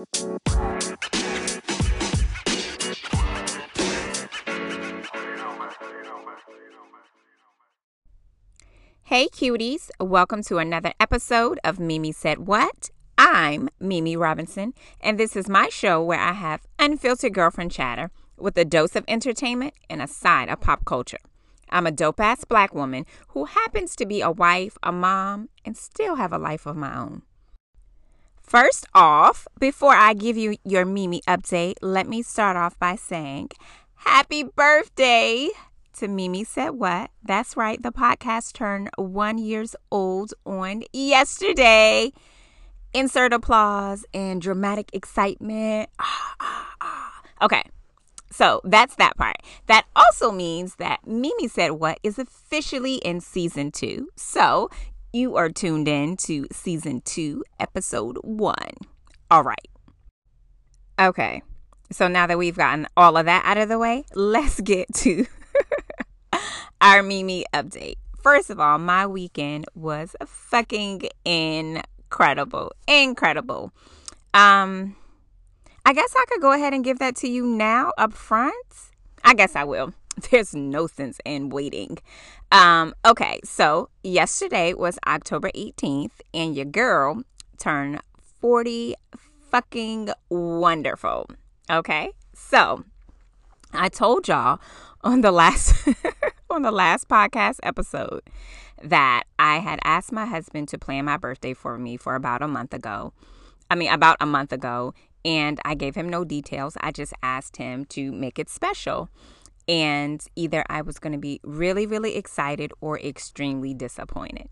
Hey, cuties. Welcome to another episode of Mimi Said What? I'm Mimi Robinson, and this is my show where I have unfiltered girlfriend chatter with a dose of entertainment and a side of pop culture. I'm a dope ass black woman who happens to be a wife, a mom, and still have a life of my own. First off, before I give you your Mimi update, let me start off by saying happy birthday to Mimi Said What? That's right, the podcast turned one years old on yesterday. Insert applause and dramatic excitement. okay, so that's that part. That also means that Mimi Said What is officially in season two. So you are tuned in to season two, episode one. All right. Okay. So now that we've gotten all of that out of the way, let's get to our Mimi update. First of all, my weekend was fucking incredible. Incredible. Um I guess I could go ahead and give that to you now up front. I guess I will. There's no sense in waiting. Um, okay, so yesterday was October 18th, and your girl turned 40 fucking wonderful. Okay, so I told y'all on the last on the last podcast episode that I had asked my husband to plan my birthday for me for about a month ago. I mean, about a month ago, and I gave him no details. I just asked him to make it special. And either I was going to be really, really excited or extremely disappointed.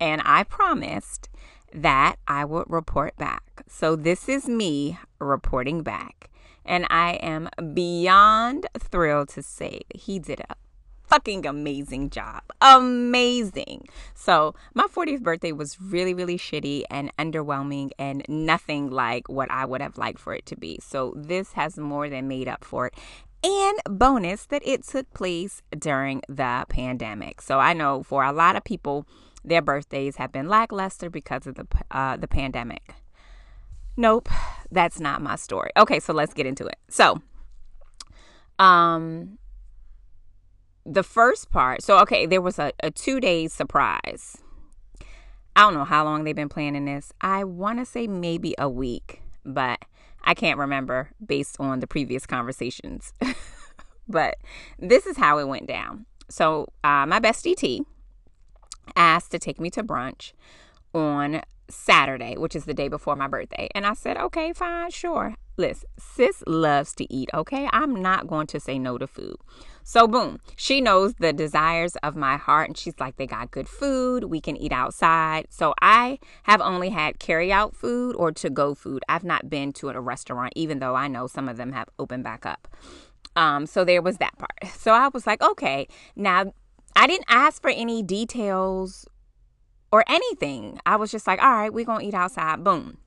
And I promised that I would report back. So this is me reporting back. And I am beyond thrilled to say he did a fucking amazing job. Amazing. So, my 40th birthday was really, really shitty and underwhelming and nothing like what I would have liked for it to be. So, this has more than made up for it and bonus that it took place during the pandemic. So I know for a lot of people, their birthdays have been lackluster because of the uh, the pandemic. Nope, that's not my story. Okay, so let's get into it. So, um, the first part. So okay, there was a, a two day surprise. I don't know how long they've been planning this. I want to say maybe a week, but I can't remember based on the previous conversations. but this is how it went down. So, uh, my bestie T asked to take me to brunch on Saturday, which is the day before my birthday. And I said, okay, fine, sure. Listen, sis loves to eat, okay? I'm not going to say no to food. So, boom, she knows the desires of my heart, and she's like, they got good food. We can eat outside. So, I have only had carry out food or to go food. I've not been to a restaurant, even though I know some of them have opened back up. Um, so, there was that part. So, I was like, okay, now I didn't ask for any details or anything. I was just like, all right, we're going to eat outside. Boom.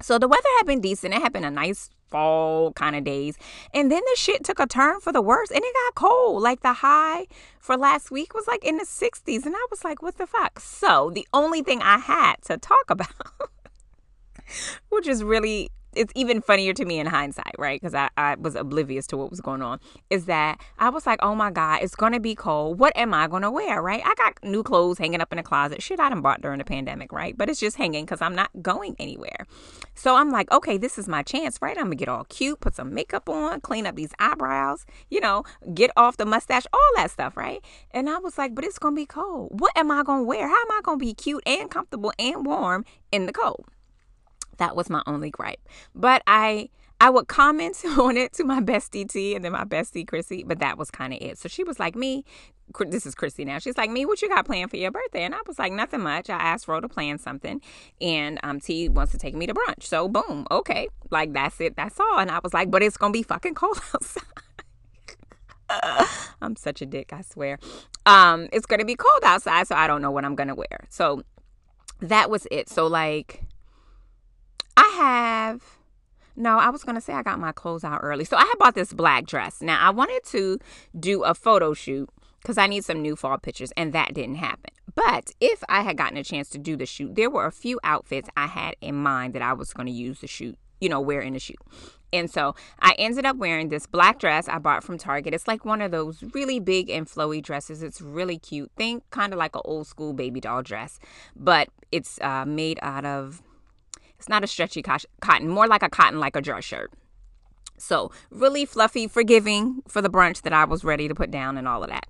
So the weather had been decent. It had been a nice fall kind of days. And then the shit took a turn for the worse and it got cold. Like the high for last week was like in the 60s. And I was like, what the fuck? So the only thing I had to talk about, which is really it's even funnier to me in hindsight, right? Because I, I was oblivious to what was going on. Is that I was like, oh my God, it's gonna be cold. What am I gonna wear, right? I got new clothes hanging up in the closet. Shit I done bought during the pandemic, right? But it's just hanging because I'm not going anywhere. So I'm like, okay, this is my chance, right? I'm gonna get all cute, put some makeup on, clean up these eyebrows, you know, get off the mustache, all that stuff, right? And I was like, but it's gonna be cold. What am I gonna wear? How am I gonna be cute and comfortable and warm in the cold? That was my only gripe. But I I would comment on it to my bestie T and then my bestie Chrissy, but that was kind of it. So she was like, "Me, this is Chrissy now. She's like, "Me, what you got planned for your birthday?" And I was like, "Nothing much." I asked Ro to plan something, and um, T wants to take me to brunch. So boom, okay, like that's it, that's all. And I was like, "But it's gonna be fucking cold outside." I'm such a dick, I swear. Um, it's gonna be cold outside, so I don't know what I'm gonna wear. So that was it. So like I have no, I was going to say I got my clothes out early. So I had bought this black dress. Now, I wanted to do a photo shoot because I need some new fall pictures, and that didn't happen. But if I had gotten a chance to do the shoot, there were a few outfits I had in mind that I was going to use the shoot you know, wear in a shoot. And so I ended up wearing this black dress I bought from Target. It's like one of those really big and flowy dresses. It's really cute. Think kind of like an old school baby doll dress, but it's uh, made out of, it's not a stretchy cotton, more like a cotton, like a dress shirt. So, really fluffy, forgiving for the brunch that I was ready to put down and all of that.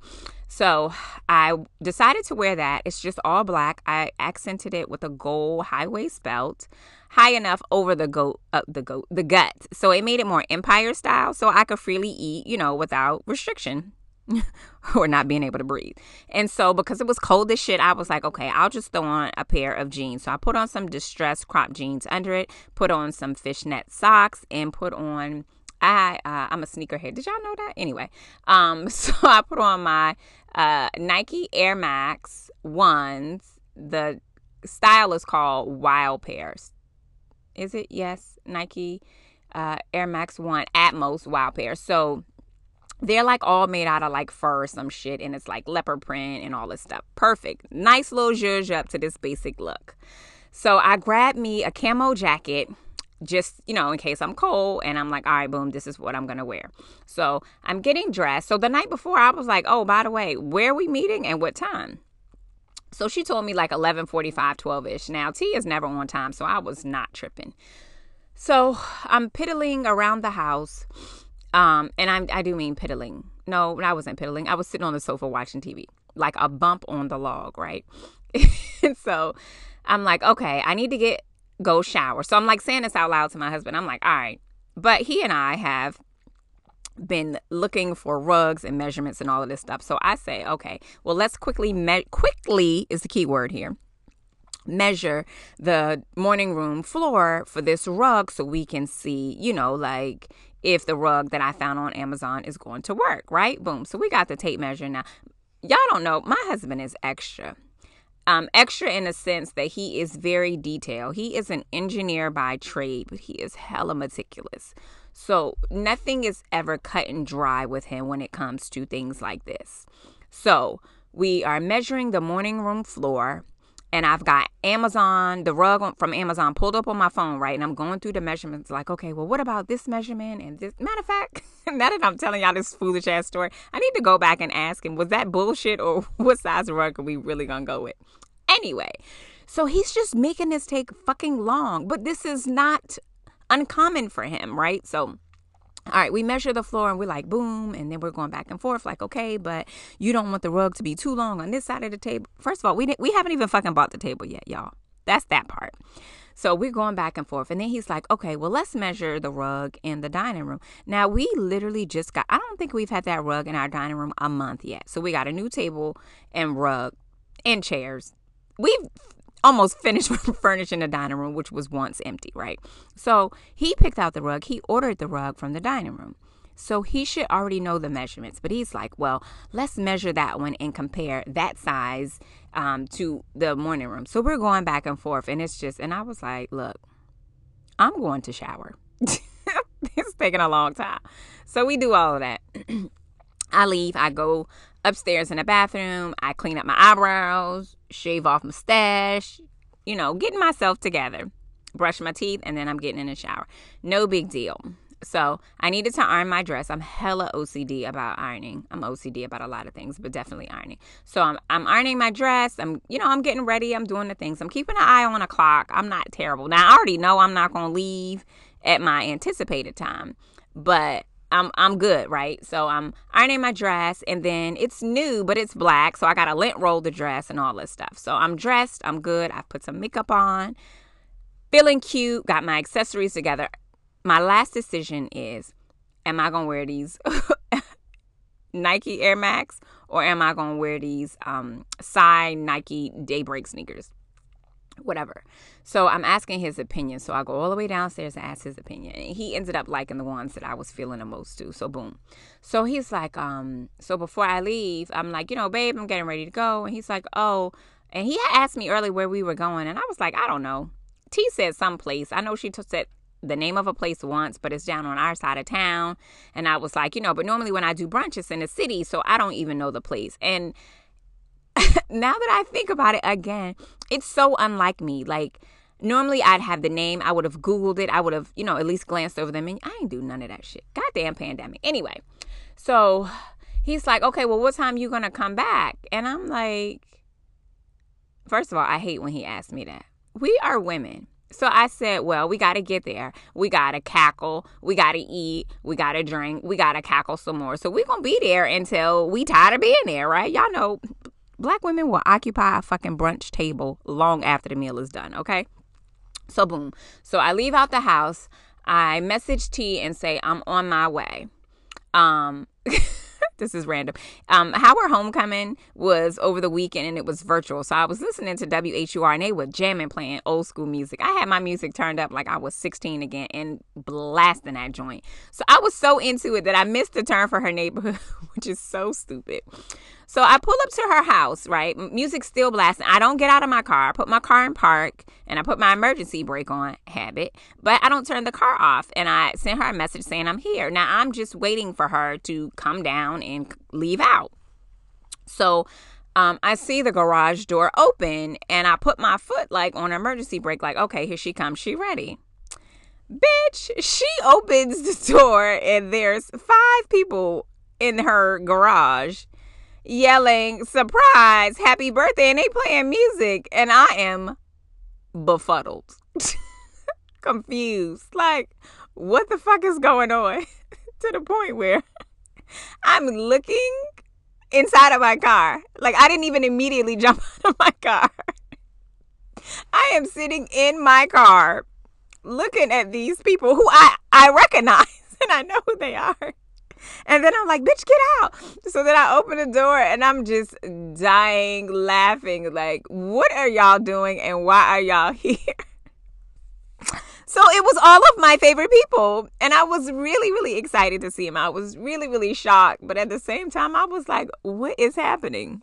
So, I decided to wear that. It's just all black. I accented it with a gold high waist belt, high enough over the goat, uh, the goat, the gut. So it made it more empire style, so I could freely eat, you know, without restriction. or not being able to breathe. And so because it was cold as shit, I was like, okay, I'll just throw on a pair of jeans. So I put on some distressed crop jeans under it, put on some fishnet socks, and put on I uh, I'm a sneakerhead. Did y'all know that? Anyway, um, so I put on my uh, Nike Air Max ones. The style is called Wild Pairs. Is it? Yes, Nike uh, Air Max One Atmos Wild Pair. So they're like all made out of like fur some shit, and it's like leopard print and all this stuff. Perfect. Nice little zhuzh up to this basic look. So I grabbed me a camo jacket just, you know, in case I'm cold and I'm like, all right, boom, this is what I'm to wear. So I'm getting dressed. So the night before, I was like, oh, by the way, where are we meeting and what time? So she told me like 11:45, 12ish. Now T is never on time, so I was not tripping. So I'm piddling around the house, um, and I'm, I do mean piddling. No, I wasn't piddling. I was sitting on the sofa watching TV, like a bump on the log, right? and so I'm like, okay, I need to get go shower. So I'm like saying this out loud to my husband. I'm like, all right. But he and I have been looking for rugs and measurements and all of this stuff. So I say, okay, well, let's quickly, me- quickly is the key word here. Measure the morning room floor for this rug so we can see, you know, like if the rug that I found on Amazon is going to work, right? Boom. So we got the tape measure now. Y'all don't know, my husband is extra um, extra in a sense that he is very detailed. He is an engineer by trade, but he is hella meticulous. So nothing is ever cut and dry with him when it comes to things like this. So we are measuring the morning room floor and I've got Amazon, the rug from Amazon pulled up on my phone, right? And I'm going through the measurements, like, okay, well, what about this measurement and this? Matter of fact, now that I'm telling y'all this foolish ass story, I need to go back and ask him, was that bullshit or what size rug are we really gonna go with? Anyway, so he's just making this take fucking long, but this is not uncommon for him, right? So all right, we measure the floor and we're like, boom, and then we're going back and forth, like, okay, but you don't want the rug to be too long on this side of the table. First of all, we didn't, we haven't even fucking bought the table yet, y'all. That's that part. So we're going back and forth, and then he's like, okay, well, let's measure the rug in the dining room. Now we literally just got. I don't think we've had that rug in our dining room a month yet. So we got a new table and rug and chairs. We've almost finished furnishing the dining room, which was once empty, right? So he picked out the rug. He ordered the rug from the dining room. So he should already know the measurements. But he's like, well, let's measure that one and compare that size um, to the morning room. So we're going back and forth. And it's just, and I was like, look, I'm going to shower. it's taking a long time. So we do all of that. I leave, I go upstairs in the bathroom, I clean up my eyebrows, shave off my stash, you know, getting myself together, brush my teeth, and then I'm getting in the shower. No big deal. So I needed to iron my dress. I'm hella OCD about ironing. I'm OCD about a lot of things, but definitely ironing. So I'm I'm ironing my dress. I'm you know I'm getting ready. I'm doing the things. I'm keeping an eye on a clock. I'm not terrible. Now I already know I'm not gonna leave at my anticipated time, but I'm I'm good, right? So I'm ironing my dress and then it's new, but it's black. So I gotta lint roll the dress and all this stuff. So I'm dressed, I'm good. I've put some makeup on, feeling cute, got my accessories together. My last decision is am I gonna wear these Nike Air Max or am I gonna wear these um side Nike daybreak sneakers? Whatever. So I'm asking his opinion. So I go all the way downstairs and ask his opinion. And he ended up liking the ones that I was feeling the most to. So boom. So he's like, um, so before I leave, I'm like, you know, babe, I'm getting ready to go. And he's like, oh, and he asked me earlier where we were going, and I was like, I don't know. T said someplace. I know she t- said the name of a place once, but it's down on our side of town. And I was like, you know, but normally when I do brunch, it's in the city, so I don't even know the place. And now that I think about it again, it's so unlike me. Like, Normally, I'd have the name. I would have Googled it. I would have, you know, at least glanced over them. And I ain't do none of that shit. Goddamn pandemic. Anyway, so he's like, okay, well, what time you gonna come back? And I'm like, first of all, I hate when he asks me that. We are women. So I said, well, we got to get there. We got to cackle. We got to eat. We got to drink. We got to cackle some more. So we're going to be there until we tired of being there, right? Y'all know black women will occupy a fucking brunch table long after the meal is done, okay? So boom. So I leave out the house. I message T and say I'm on my way. Um this is random. Um, Howard Homecoming was over the weekend and it was virtual. So I was listening to WHUR and they were jamming playing old school music. I had my music turned up like I was 16 again and blasting that joint. So I was so into it that I missed the turn for her neighborhood, which is so stupid. So I pull up to her house, right? Music still blasting. I don't get out of my car. I put my car in park and I put my emergency brake on, habit, but I don't turn the car off. And I send her a message saying I'm here. Now I'm just waiting for her to come down and leave out. So um, I see the garage door open and I put my foot like on emergency brake, like, okay, here she comes. She ready. Bitch, she opens the door and there's five people in her garage yelling, surprise, happy birthday, and they playing music. And I am befuddled, confused. Like, what the fuck is going on? to the point where I'm looking inside of my car. Like, I didn't even immediately jump out of my car. I am sitting in my car looking at these people who I, I recognize and I know who they are. And then I'm like, bitch, get out. So then I open the door and I'm just dying laughing. Like, what are y'all doing and why are y'all here? So it was all of my favorite people. And I was really, really excited to see him. I was really, really shocked. But at the same time, I was like, what is happening?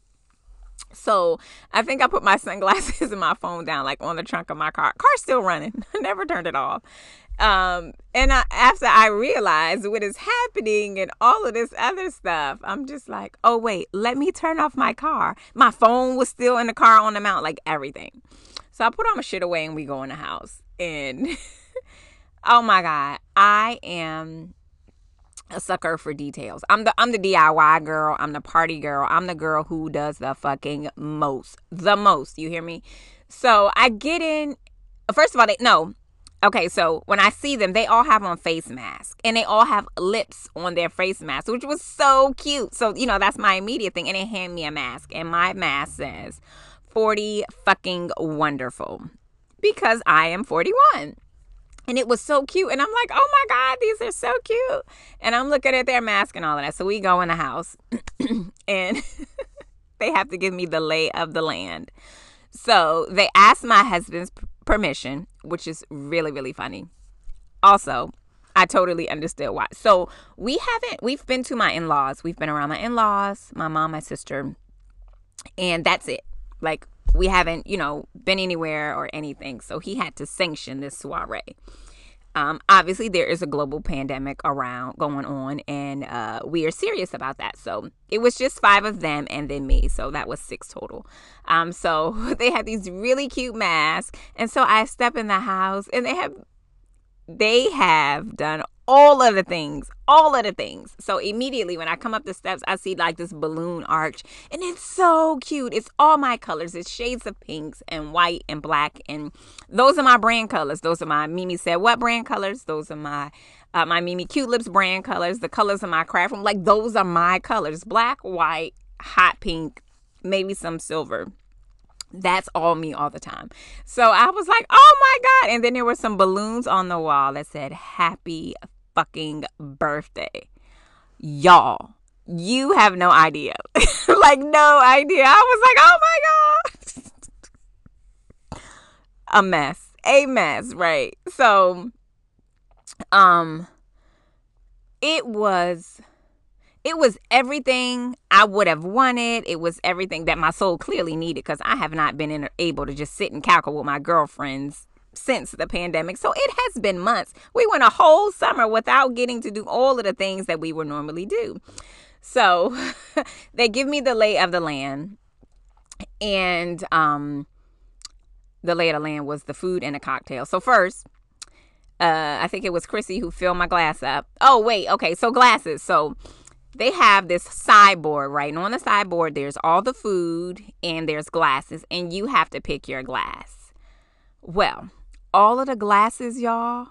So I think I put my sunglasses and my phone down, like on the trunk of my car. Car's still running. Never turned it off. Um, and I, after I realized what is happening and all of this other stuff, I'm just like, oh, wait, let me turn off my car. My phone was still in the car on the mount, like everything. So I put all my shit away and we go in the house. And oh my God, I am a sucker for details. I'm the I'm the DIY girl. I'm the party girl. I'm the girl who does the fucking most. The most. You hear me? So I get in. First of all, they no. Okay, so when I see them, they all have on face masks and they all have lips on their face mask, which was so cute. So, you know, that's my immediate thing. And they hand me a mask, and my mask says 40 fucking wonderful because I am 41. And it was so cute. And I'm like, oh my God, these are so cute. And I'm looking at their mask and all of that. So we go in the house and they have to give me the lay of the land. So they asked my husband's permission, which is really, really funny. Also, I totally understood why. So we haven't, we've been to my in laws. We've been around my in laws, my mom, my sister, and that's it. Like, we haven't, you know, been anywhere or anything. So he had to sanction this soiree. Um, obviously, there is a global pandemic around going on, and uh, we are serious about that. So it was just five of them and then me. So that was six total. Um, so they had these really cute masks, and so I step in the house, and they have they have done all of the things, all of the things. So immediately when I come up the steps, I see like this balloon arch, and it's so cute. It's all my colors. It's shades of pinks and white and black, and those are my brand colors. Those are my Mimi said what brand colors. Those are my uh, my Mimi Cute Lips brand colors. The colors of my craft room, like those are my colors: black, white, hot pink, maybe some silver that's all me all the time. So I was like, oh my God. And then there were some balloons on the wall that said, Happy fucking birthday. Y'all, you have no idea. like, no idea. I was like, oh my God. A mess. A mess, right? So, um, it was it was everything I would have wanted. It was everything that my soul clearly needed because I have not been in, able to just sit and cackle with my girlfriends since the pandemic. So it has been months. We went a whole summer without getting to do all of the things that we would normally do. So they give me the lay of the land. And um the lay of the land was the food and the cocktail. So first, uh, I think it was Chrissy who filled my glass up. Oh wait, okay, so glasses. So they have this sideboard, right? And on the sideboard, there's all the food and there's glasses, and you have to pick your glass. Well, all of the glasses, y'all,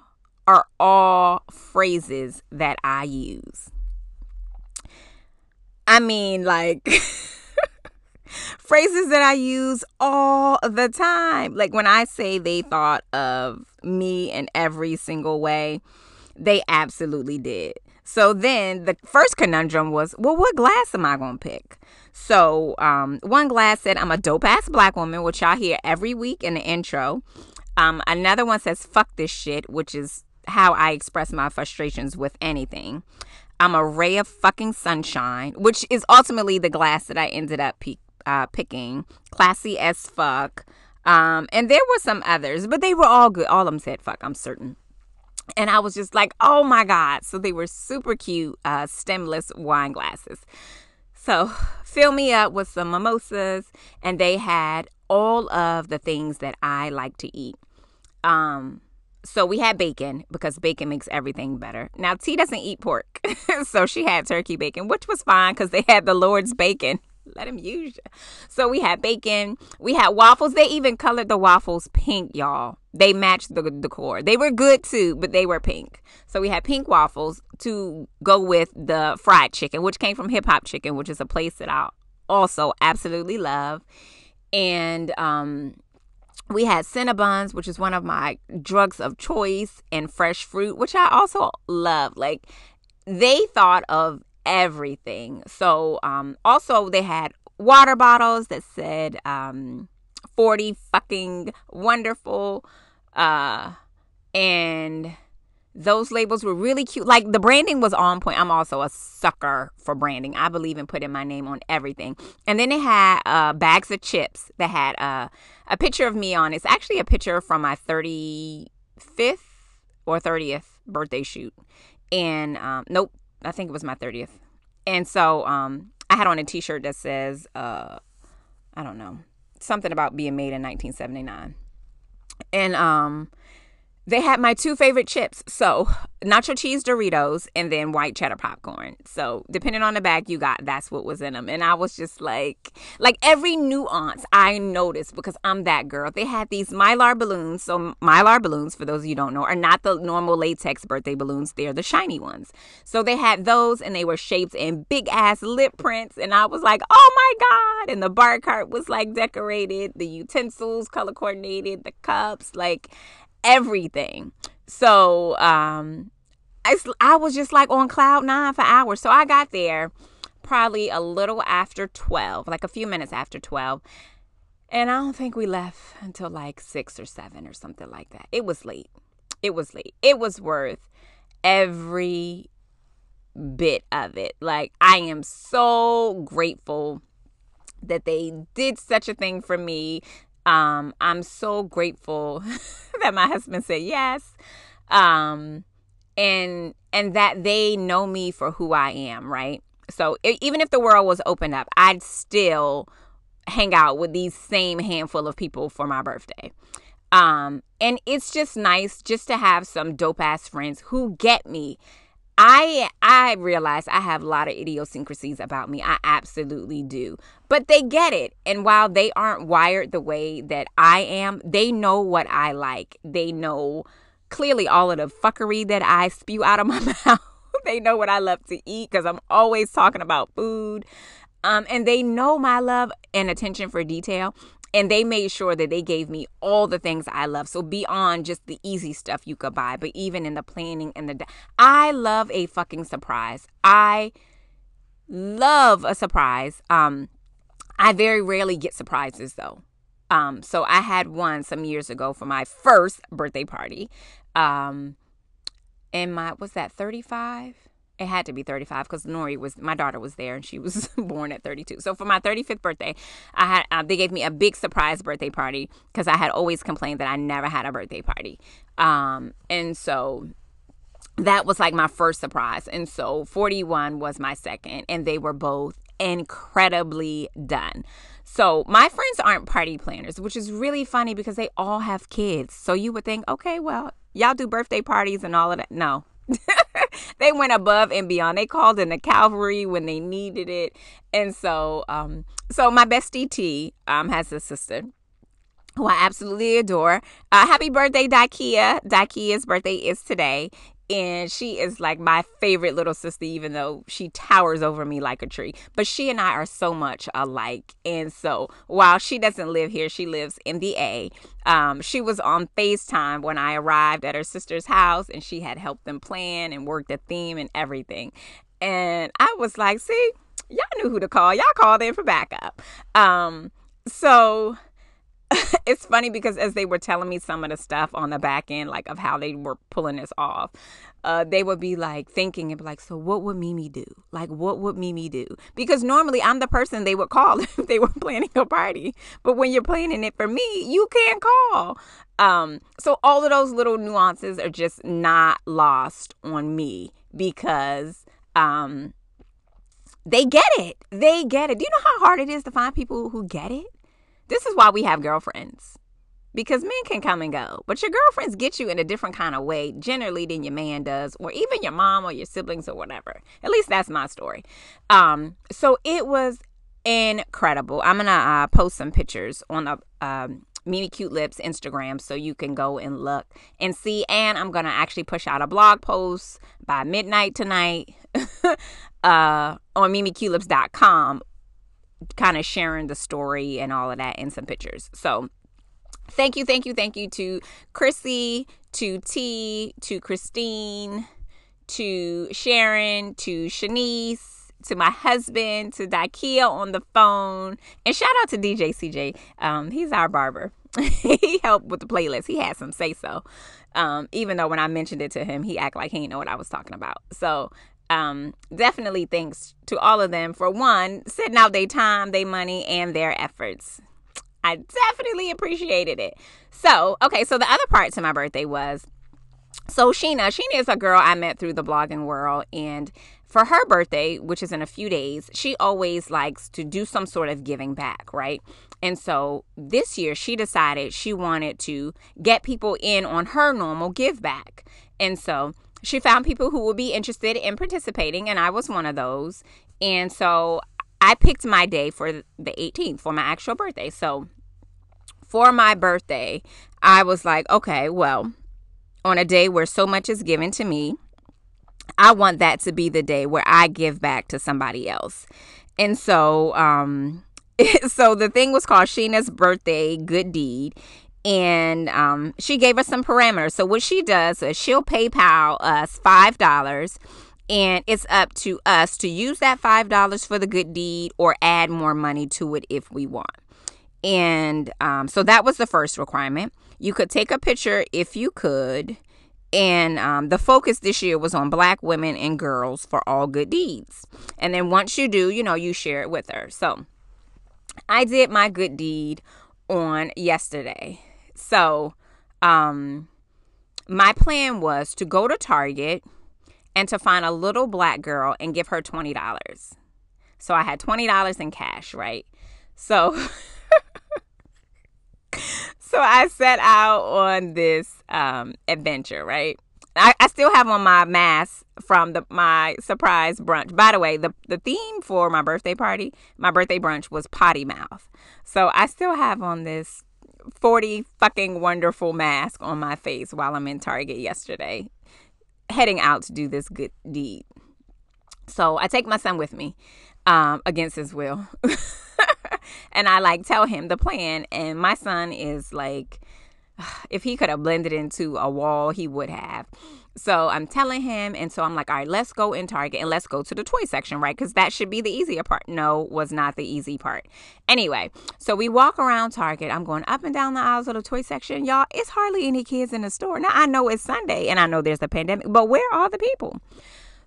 are all phrases that I use. I mean, like phrases that I use all the time. Like when I say they thought of me in every single way, they absolutely did. So then the first conundrum was, well, what glass am I going to pick? So um, one glass said, I'm a dope ass black woman, which y'all hear every week in the intro. Um, another one says, fuck this shit, which is how I express my frustrations with anything. I'm a ray of fucking sunshine, which is ultimately the glass that I ended up pe- uh, picking. Classy as fuck. Um, and there were some others, but they were all good. All of them said fuck, I'm certain. And I was just like, oh my God. So they were super cute, uh, stemless wine glasses. So fill me up with some mimosas. And they had all of the things that I like to eat. Um, so we had bacon because bacon makes everything better. Now T doesn't eat pork, so she had turkey bacon, which was fine because they had the Lord's bacon. Let him use you. So we had bacon. We had waffles. They even colored the waffles pink, y'all. They matched the decor. They were good too, but they were pink. So we had pink waffles to go with the fried chicken, which came from Hip Hop Chicken, which is a place that I also absolutely love. And um, we had Cinnabons, which is one of my drugs of choice, and fresh fruit, which I also love. Like they thought of everything. So um, also they had water bottles that said um, 40 fucking wonderful uh, and those labels were really cute. Like the branding was on point. I'm also a sucker for branding. I believe in putting my name on everything. And then they had uh, bags of chips that had uh, a picture of me on. It's actually a picture from my 35th or 30th birthday shoot. And um, nope, I think it was my 30th. And so um, I had on a t shirt that says, uh, I don't know, something about being made in 1979. And um, they had my two favorite chips. So, nacho cheese Doritos and then white cheddar popcorn. So, depending on the bag you got, that's what was in them. And I was just like, like every nuance I noticed because I'm that girl. They had these mylar balloons. So, mylar balloons, for those of you don't know, are not the normal latex birthday balloons, they're the shiny ones. So, they had those and they were shaped in big ass lip prints. And I was like, oh my God. And the bar cart was like decorated, the utensils color coordinated, the cups, like everything. So um, I, I was just like on cloud nine for hours. So I got there probably a little after 12, like a few minutes after 12. And I don't think we left until like six or seven or something like that. It was late. It was late. It was worth every bit of it. Like, I am so grateful that they did such a thing for me. Um, I'm so grateful that my husband said yes. Um, and and that they know me for who I am, right? So even if the world was opened up, I'd still hang out with these same handful of people for my birthday. Um, and it's just nice just to have some dope ass friends who get me I I realize I have a lot of idiosyncrasies about me. I absolutely do. But they get it. And while they aren't wired the way that I am, they know what I like. They know clearly all of the fuckery that I spew out of my mouth. they know what I love to eat because I'm always talking about food. Um, and they know my love and attention for detail and they made sure that they gave me all the things I love. So beyond just the easy stuff you could buy, but even in the planning and the I love a fucking surprise. I love a surprise. Um I very rarely get surprises though. Um so I had one some years ago for my first birthday party. Um and my was that 35? It had to be 35 because Nori was my daughter was there and she was born at 32. So for my 35th birthday, I had uh, they gave me a big surprise birthday party because I had always complained that I never had a birthday party. Um, and so that was like my first surprise. And so 41 was my second and they were both incredibly done. So my friends aren't party planners, which is really funny because they all have kids. So you would think, okay, well, y'all do birthday parties and all of that. No. they went above and beyond. They called in the cavalry when they needed it. And so um so my bestie T um has a sister who I absolutely adore. Uh, happy birthday, Dakia. Dakia's birthday is today and she is like my favorite little sister even though she towers over me like a tree. But she and i are so much alike. And so while she doesn't live here she lives in the a. Um, she was on facetime when i arrived at her sister's house and she had helped them plan and work the theme and everything. And i was like see y'all knew who to call. Y'all called in for backup. Um, so it's funny because as they were telling me some of the stuff on the back end, like of how they were pulling this off, uh, they would be like thinking and be like, so what would Mimi do? Like, what would Mimi do? Because normally I'm the person they would call if they were planning a party. But when you're planning it for me, you can't call. Um, so all of those little nuances are just not lost on me because um, they get it. They get it. Do you know how hard it is to find people who get it? This is why we have girlfriends. Because men can come and go, but your girlfriends get you in a different kind of way generally than your man does, or even your mom or your siblings or whatever. At least that's my story. Um, so it was incredible. I'm gonna uh, post some pictures on the um, Mimi Cute Lips Instagram so you can go and look and see. And I'm gonna actually push out a blog post by midnight tonight uh, on MimiCuteLips.com kind of sharing the story and all of that in some pictures. So thank you, thank you, thank you to Chrissy, to T, to Christine, to Sharon, to Shanice, to my husband, to Dakia on the phone, and shout out to DJ CJ. Um, he's our barber. he helped with the playlist. He had some say so. Um, even though when I mentioned it to him, he act like he didn't know what I was talking about. So um, definitely thanks to all of them for one, setting out their time, their money, and their efforts. I definitely appreciated it. So, okay, so the other part to my birthday was so Sheena, Sheena is a girl I met through the blogging world and for her birthday, which is in a few days, she always likes to do some sort of giving back, right? And so this year she decided she wanted to get people in on her normal give back. And so she found people who would be interested in participating, and I was one of those. And so I picked my day for the 18th for my actual birthday. So for my birthday, I was like, okay, well, on a day where so much is given to me, I want that to be the day where I give back to somebody else. And so, um, so the thing was called Sheena's birthday good deed and um, she gave us some parameters. So what she does is she'll PayPal us five dollars, and it's up to us to use that five dollars for the good deed or add more money to it if we want. And um, so that was the first requirement. You could take a picture if you could. And um, the focus this year was on black women and girls for all good deeds. And then once you do, you know, you share it with her. So I did my good deed on yesterday. So, um, my plan was to go to Target and to find a little black girl and give her $20. So I had $20 in cash, right? So So I set out on this um, adventure, right? I, I, still have on my mask from the my surprise brunch. By the way, the the theme for my birthday party, my birthday brunch was potty mouth. So I still have on this 40 fucking wonderful mask on my face while I'm in Target yesterday, heading out to do this good deed. So I take my son with me um, against his will. and I like tell him the plan. And my son is like, if he could have blended into a wall, he would have. So I'm telling him, and so I'm like, all right, let's go in Target and let's go to the toy section, right? Because that should be the easier part. No, was not the easy part. Anyway, so we walk around Target. I'm going up and down the aisles of the toy section. Y'all, it's hardly any kids in the store. Now, I know it's Sunday and I know there's a pandemic, but where are the people?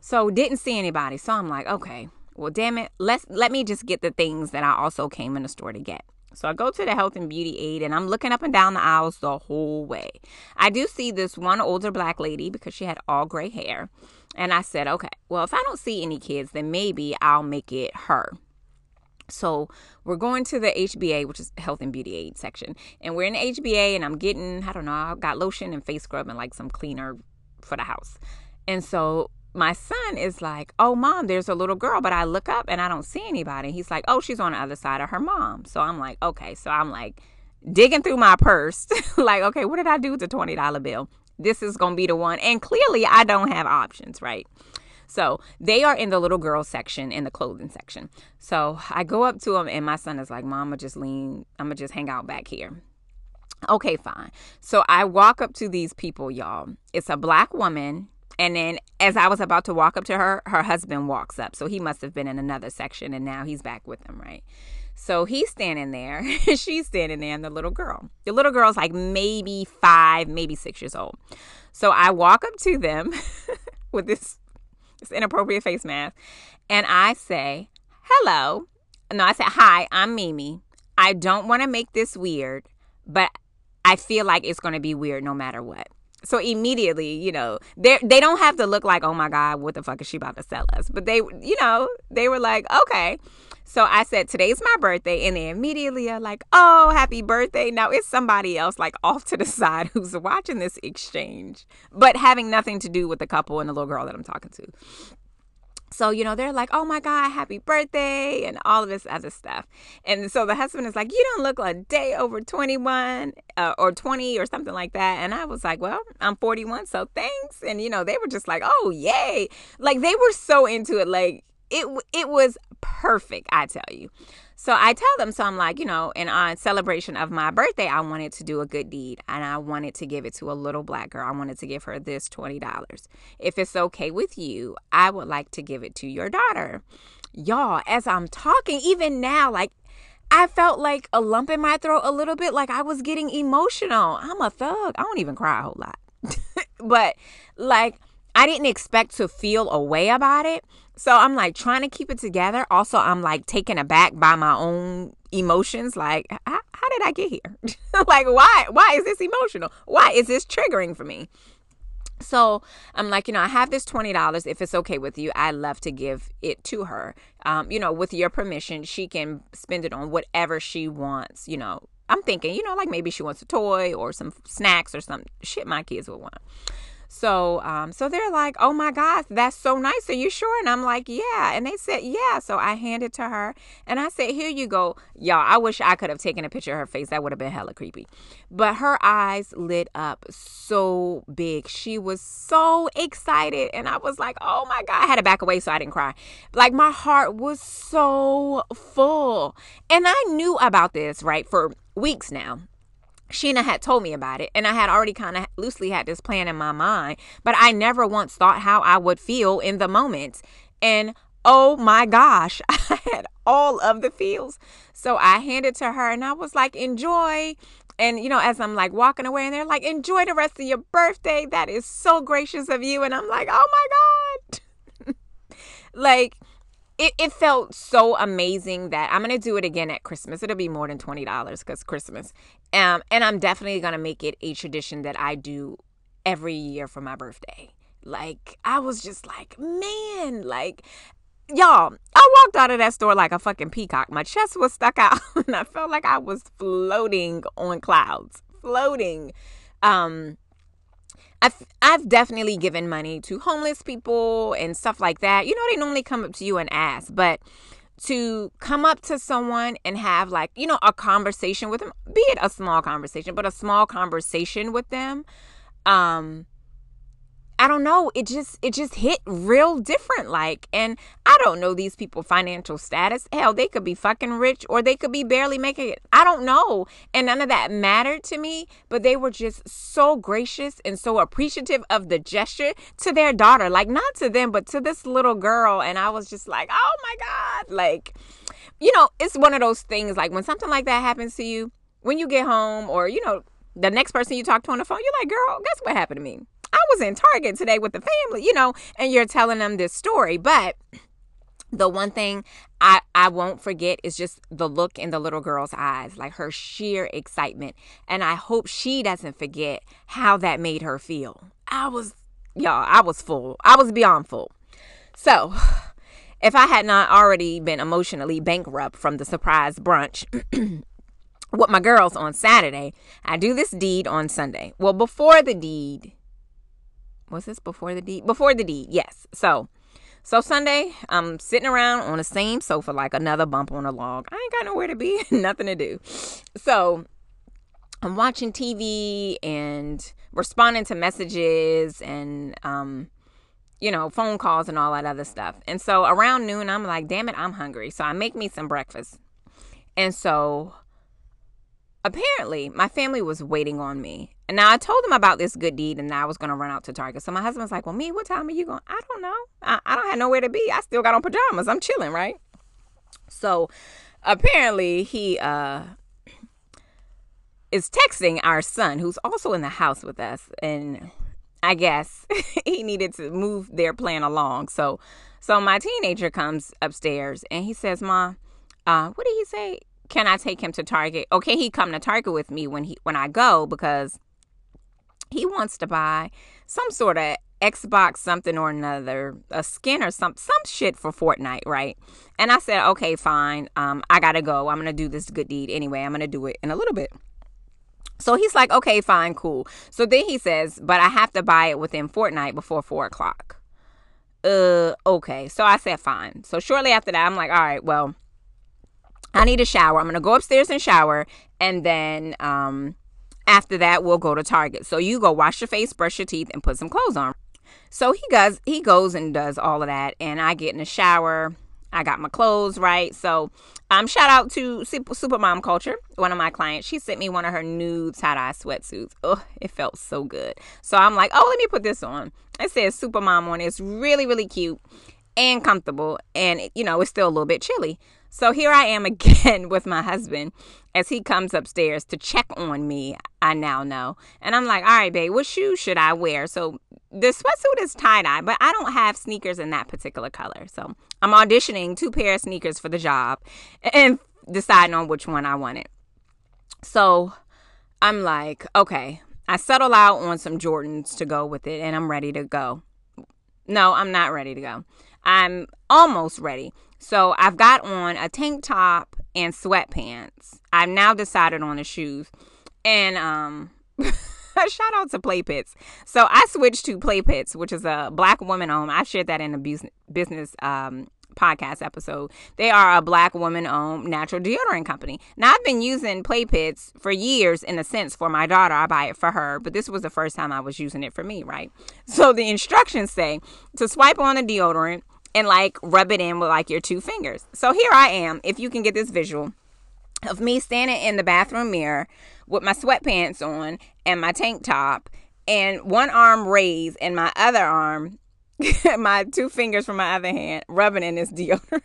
So didn't see anybody. So I'm like, okay, well, damn it. Let's let me just get the things that I also came in the store to get. So I go to the health and beauty aid and I'm looking up and down the aisles the whole way. I do see this one older black lady because she had all gray hair. And I said, okay, well, if I don't see any kids, then maybe I'll make it her. So we're going to the HBA, which is health and beauty aid section. And we're in the HBA and I'm getting, I don't know, I got lotion and face scrub and like some cleaner for the house. And so my son is like, Oh, mom, there's a little girl. But I look up and I don't see anybody. He's like, Oh, she's on the other side of her mom. So I'm like, Okay. So I'm like digging through my purse, like, Okay, what did I do with the $20 bill? This is going to be the one. And clearly I don't have options, right? So they are in the little girl section in the clothing section. So I go up to them and my son is like, Mama, just lean. I'm going to just hang out back here. Okay, fine. So I walk up to these people, y'all. It's a black woman. And then as I was about to walk up to her, her husband walks up. So he must have been in another section and now he's back with them, right? So he's standing there. She's standing there, and the little girl. The little girl's like maybe five, maybe six years old. So I walk up to them with this it's inappropriate face mask. And I say, hello. No, I said, hi, I'm Mimi. I don't want to make this weird, but I feel like it's going to be weird no matter what. So immediately, you know, they they don't have to look like, oh my God, what the fuck is she about to sell us? But they, you know, they were like, okay. So I said, today's my birthday. And they immediately are like, oh, happy birthday. Now it's somebody else like off to the side who's watching this exchange, but having nothing to do with the couple and the little girl that I'm talking to. So, you know, they're like, oh my God, happy birthday, and all of this other stuff. And so the husband is like, you don't look a day over 21 uh, or 20 or something like that. And I was like, well, I'm 41, so thanks. And, you know, they were just like, oh, yay. Like they were so into it. Like, it it was perfect, I tell you. So I tell them, so I'm like, you know, and on uh, celebration of my birthday, I wanted to do a good deed and I wanted to give it to a little black girl. I wanted to give her this $20. If it's okay with you, I would like to give it to your daughter. Y'all, as I'm talking, even now, like I felt like a lump in my throat a little bit, like I was getting emotional. I'm a thug. I don't even cry a whole lot. but like I didn't expect to feel a way about it. So I'm like trying to keep it together. Also, I'm like taken aback by my own emotions. Like, how, how did I get here? like, why? Why is this emotional? Why is this triggering for me? So I'm like, you know, I have this $20. If it's okay with you, I'd love to give it to her. Um, you know, with your permission, she can spend it on whatever she wants. You know, I'm thinking, you know, like maybe she wants a toy or some snacks or some shit my kids would want. So, um, so they're like, "Oh my gosh, that's so nice. Are you sure?" And I'm like, "Yeah." And they said, "Yeah." So I handed to her, and I said, "Here you go, y'all. I wish I could have taken a picture of her face. That would have been hella creepy." But her eyes lit up so big. She was so excited, and I was like, "Oh my god!" I had to back away so I didn't cry. Like my heart was so full, and I knew about this right for weeks now Sheena had told me about it, and I had already kind of loosely had this plan in my mind, but I never once thought how I would feel in the moment. And oh my gosh, I had all of the feels. So I handed to her and I was like, enjoy. And you know, as I'm like walking away, and they're like, enjoy the rest of your birthday. That is so gracious of you. And I'm like, oh my God. like, it, it felt so amazing that I'm gonna do it again at Christmas. It'll be more than twenty dollars because Christmas, um, and I'm definitely gonna make it a tradition that I do every year for my birthday. Like I was just like, man, like y'all, I walked out of that store like a fucking peacock. My chest was stuck out, and I felt like I was floating on clouds, floating. Um, I've I've definitely given money to homeless people and stuff like that. You know, they normally come up to you and ask, but to come up to someone and have like, you know, a conversation with them, be it a small conversation, but a small conversation with them, um, I don't know, it just it just hit real different like and I don't know these people financial status. Hell, they could be fucking rich or they could be barely making it. I don't know. And none of that mattered to me, but they were just so gracious and so appreciative of the gesture to their daughter. Like not to them, but to this little girl and I was just like, "Oh my god." Like you know, it's one of those things like when something like that happens to you, when you get home or you know, the next person you talk to on the phone, you're like, "Girl, guess what happened to me?" I was in Target today with the family, you know, and you're telling them this story. But the one thing I, I won't forget is just the look in the little girl's eyes, like her sheer excitement. And I hope she doesn't forget how that made her feel. I was, y'all, I was full. I was beyond full. So, if I had not already been emotionally bankrupt from the surprise brunch with my girls on Saturday, I do this deed on Sunday. Well, before the deed, was this before the deed? Before the deed, yes. So, so Sunday, I'm sitting around on the same sofa like another bump on a log. I ain't got nowhere to be, nothing to do. So, I'm watching TV and responding to messages and um you know, phone calls and all that other stuff. And so around noon, I'm like, damn it, I'm hungry. So I make me some breakfast. And so apparently my family was waiting on me. And now I told him about this good deed and I was going to run out to Target. So my husband's like, well, me, what time are you going? I don't know. I, I don't have nowhere to be. I still got on pajamas. I'm chilling, right? So apparently he, uh, is texting our son who's also in the house with us and I guess he needed to move their plan along. So, so my teenager comes upstairs and he says, "Ma, uh, what did he say? Can I take him to Target? Okay, he come to Target with me when he when I go because he wants to buy some sort of Xbox something or another, a skin or some some shit for Fortnite, right? And I said, okay, fine. Um, I gotta go. I'm gonna do this good deed anyway. I'm gonna do it in a little bit. So he's like, okay, fine, cool. So then he says, but I have to buy it within Fortnite before four o'clock. Uh, okay. So I said, fine. So shortly after that, I'm like, all right, well, I need a shower. I'm gonna go upstairs and shower, and then um, after that, we'll go to Target. So you go wash your face, brush your teeth, and put some clothes on. So he goes, he goes and does all of that, and I get in the shower. I got my clothes right. So, um, shout out to Super Mom Culture, one of my clients. She sent me one of her new tie dye sweatsuits. Oh, it felt so good. So I'm like, oh, let me put this on. It says Super Mom on it. It's really, really cute and comfortable, and you know, it's still a little bit chilly. So here I am again with my husband as he comes upstairs to check on me. I now know. And I'm like, all right, babe, what shoes should I wear? So the sweatsuit is tie dye, but I don't have sneakers in that particular color. So I'm auditioning two pair of sneakers for the job and deciding on which one I wanted. So I'm like, okay, I settle out on some Jordans to go with it and I'm ready to go. No, I'm not ready to go. I'm almost ready. So I've got on a tank top and sweatpants. I've now decided on the shoes. And um shout out to Play Pits. So I switched to Play Pits, which is a black woman owned. I've shared that in a business um, podcast episode. They are a black woman owned natural deodorant company. Now I've been using Play Pits for years in a sense for my daughter. I buy it for her, but this was the first time I was using it for me, right? So the instructions say to swipe on the deodorant and like rub it in with like your two fingers. So here I am, if you can get this visual of me standing in the bathroom mirror with my sweatpants on and my tank top and one arm raised and my other arm my two fingers from my other hand rubbing in this deodorant.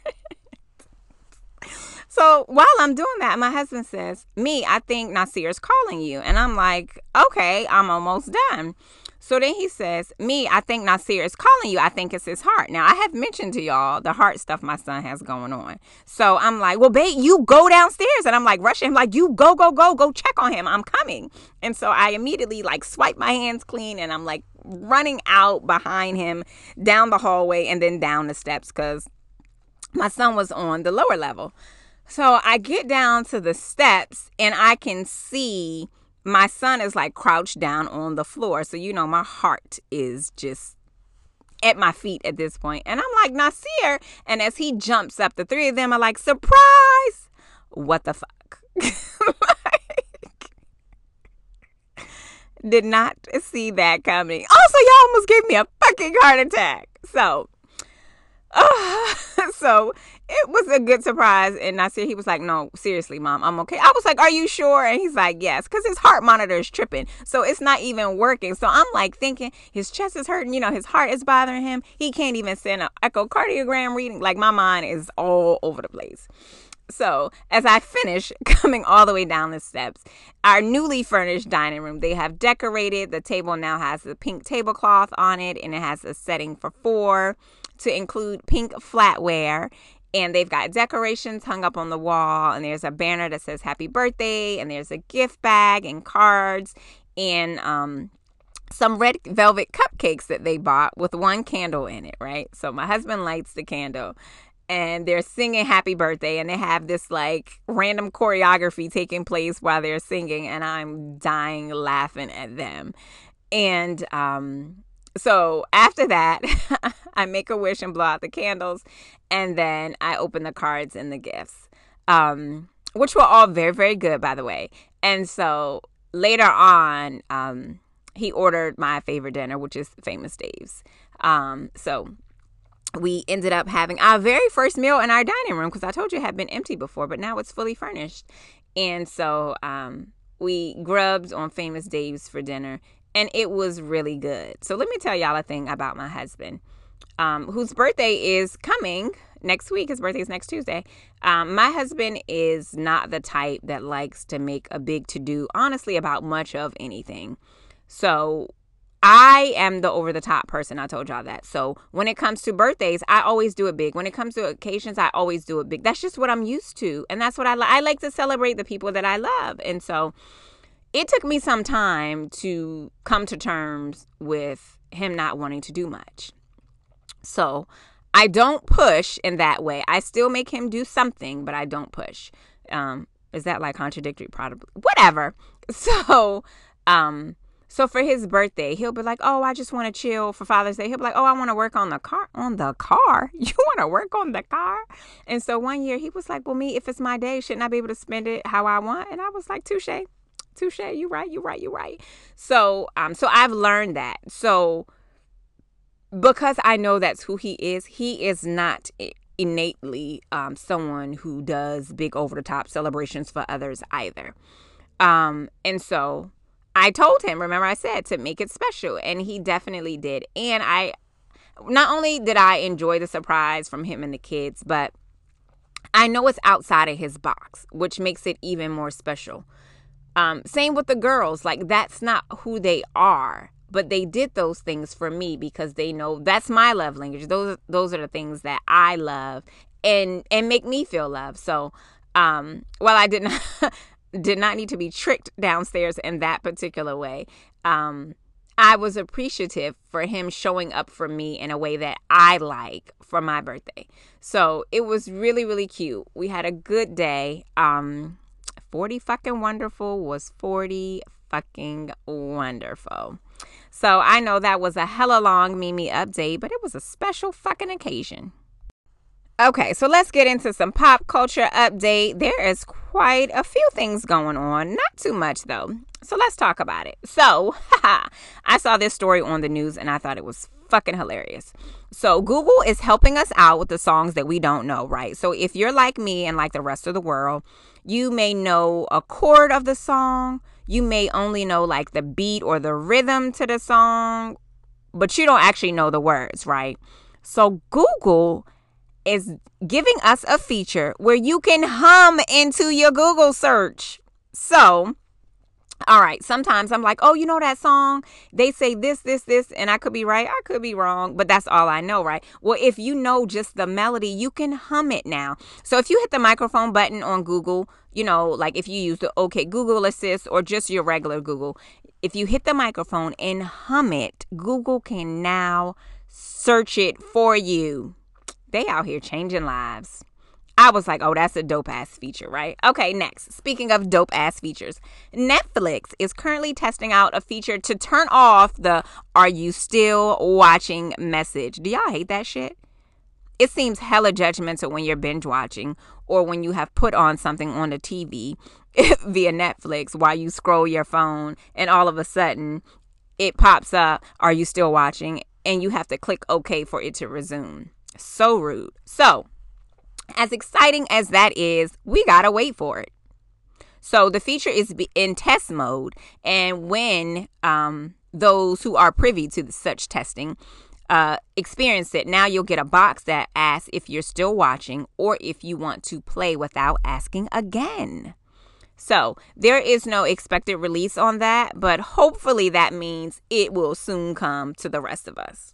so while I'm doing that, my husband says, Me, I think Nasir is calling you. And I'm like, Okay, I'm almost done. So then he says, Me, I think Nasir is calling you. I think it's his heart. Now, I have mentioned to y'all the heart stuff my son has going on. So I'm like, Well, babe, you go downstairs. And I'm like, rushing him, like, You go, go, go, go check on him. I'm coming. And so I immediately like swipe my hands clean and I'm like running out behind him down the hallway and then down the steps because my son was on the lower level. So I get down to the steps and I can see my son is like crouched down on the floor. So, you know, my heart is just at my feet at this point. And I'm like, Nasir. And as he jumps up, the three of them are like, surprise. What the fuck? like, did not see that coming. Also, y'all almost gave me a fucking heart attack. So, so it was a good surprise. And I said, he was like, no, seriously, mom, I'm okay. I was like, are you sure? And he's like, yes, because his heart monitor is tripping. So it's not even working. So I'm like thinking his chest is hurting. You know, his heart is bothering him. He can't even send an echocardiogram reading. Like my mind is all over the place. So, as I finish coming all the way down the steps, our newly furnished dining room, they have decorated. The table now has a pink tablecloth on it and it has a setting for four to include pink flatware and they've got decorations hung up on the wall and there's a banner that says happy birthday and there's a gift bag and cards and um, some red velvet cupcakes that they bought with one candle in it right so my husband lights the candle and they're singing happy birthday and they have this like random choreography taking place while they're singing and I'm dying laughing at them. And um so after that, I make a wish and blow out the candles and then I open the cards and the gifts. Um which were all very very good by the way. And so later on um he ordered my favorite dinner, which is Famous Dave's. Um, so we ended up having our very first meal in our dining room because I told you it had been empty before, but now it's fully furnished. And so um, we grubbed on Famous Dave's for dinner, and it was really good. So let me tell y'all a thing about my husband, um, whose birthday is coming next week. His birthday is next Tuesday. Um, my husband is not the type that likes to make a big to do, honestly, about much of anything. So I am the over the top person. I told y'all that. So when it comes to birthdays, I always do it big. When it comes to occasions, I always do it big. That's just what I'm used to, and that's what I like. I like to celebrate the people that I love, and so it took me some time to come to terms with him not wanting to do much. So I don't push in that way. I still make him do something, but I don't push. Um, is that like contradictory? Probably. Whatever. So um so for his birthday, he'll be like, "Oh, I just want to chill for Father's Day." He'll be like, "Oh, I want to work on the car." On the car? You want to work on the car? And so one year he was like, "Well, me, if it's my day, shouldn't I be able to spend it how I want?" And I was like, "Touche, touche. You right. You right. You right." So, um, so I've learned that. So because I know that's who he is, he is not innately um someone who does big over the top celebrations for others either. Um, and so I told him, remember I said to make it special, and he definitely did. And I not only did I enjoy the surprise from him and the kids, but I know it's outside of his box, which makes it even more special. Um, same with the girls, like that's not who they are, but they did those things for me because they know that's my love language. Those those are the things that I love and and make me feel love. So um, while I didn't did not need to be tricked downstairs in that particular way. Um, I was appreciative for him showing up for me in a way that I like for my birthday. So it was really, really cute. We had a good day. Um, 40 fucking wonderful was 40 fucking wonderful. So I know that was a hella long Mimi update, but it was a special fucking occasion. Okay, so let's get into some pop culture update. There is quite a few things going on, not too much though. So let's talk about it. So, I saw this story on the news and I thought it was fucking hilarious. So, Google is helping us out with the songs that we don't know, right? So, if you're like me and like the rest of the world, you may know a chord of the song, you may only know like the beat or the rhythm to the song, but you don't actually know the words, right? So, Google is giving us a feature where you can hum into your Google search. So, all right, sometimes I'm like, oh, you know that song? They say this, this, this, and I could be right, I could be wrong, but that's all I know, right? Well, if you know just the melody, you can hum it now. So if you hit the microphone button on Google, you know, like if you use the OK Google Assist or just your regular Google, if you hit the microphone and hum it, Google can now search it for you. They out here changing lives. I was like, oh, that's a dope ass feature, right? Okay, next. Speaking of dope ass features, Netflix is currently testing out a feature to turn off the are you still watching message. Do y'all hate that shit? It seems hella judgmental when you're binge watching or when you have put on something on the TV via Netflix while you scroll your phone and all of a sudden it pops up, are you still watching? And you have to click OK for it to resume. So rude. So, as exciting as that is, we gotta wait for it. So the feature is in test mode, and when um, those who are privy to such testing uh, experience it, now you'll get a box that asks if you're still watching or if you want to play without asking again. So there is no expected release on that, but hopefully that means it will soon come to the rest of us.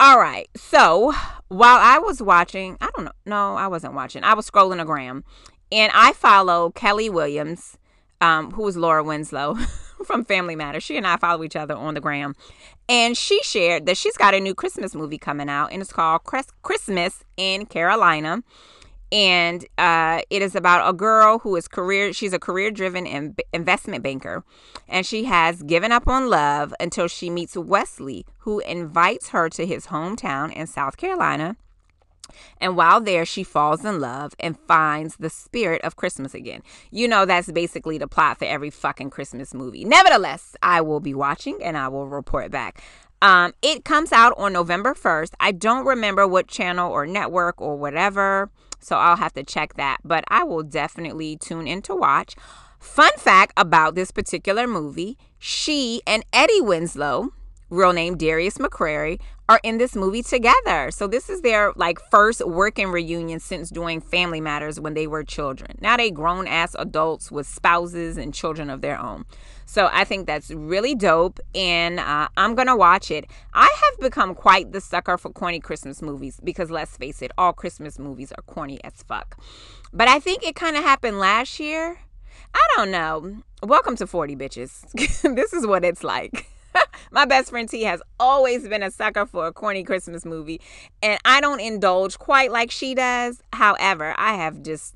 All right. So while I was watching, I don't know. No, I wasn't watching. I was scrolling a gram and I follow Kelly Williams, um, who is Laura Winslow from Family Matters. She and I follow each other on the gram. And she shared that she's got a new Christmas movie coming out, and it's called Christmas in Carolina. And uh, it is about a girl who is career, she's a career driven in, investment banker. And she has given up on love until she meets Wesley, who invites her to his hometown in South Carolina and while there, she falls in love and finds the spirit of Christmas again. You know, that's basically the plot for every fucking Christmas movie. Nevertheless, I will be watching and I will report back. Um, it comes out on November 1st. I don't remember what channel or network or whatever, so I'll have to check that, but I will definitely tune in to watch. Fun fact about this particular movie she and Eddie Winslow, real name Darius McCrary, are in this movie together. So this is their like first working reunion since doing Family Matters when they were children. Now they grown ass adults with spouses and children of their own. So I think that's really dope, and uh, I'm gonna watch it. I have become quite the sucker for corny Christmas movies because let's face it, all Christmas movies are corny as fuck. But I think it kind of happened last year. I don't know. Welcome to 40 bitches. this is what it's like. my best friend T has always been a sucker for a corny Christmas movie, and I don't indulge quite like she does. However, I have just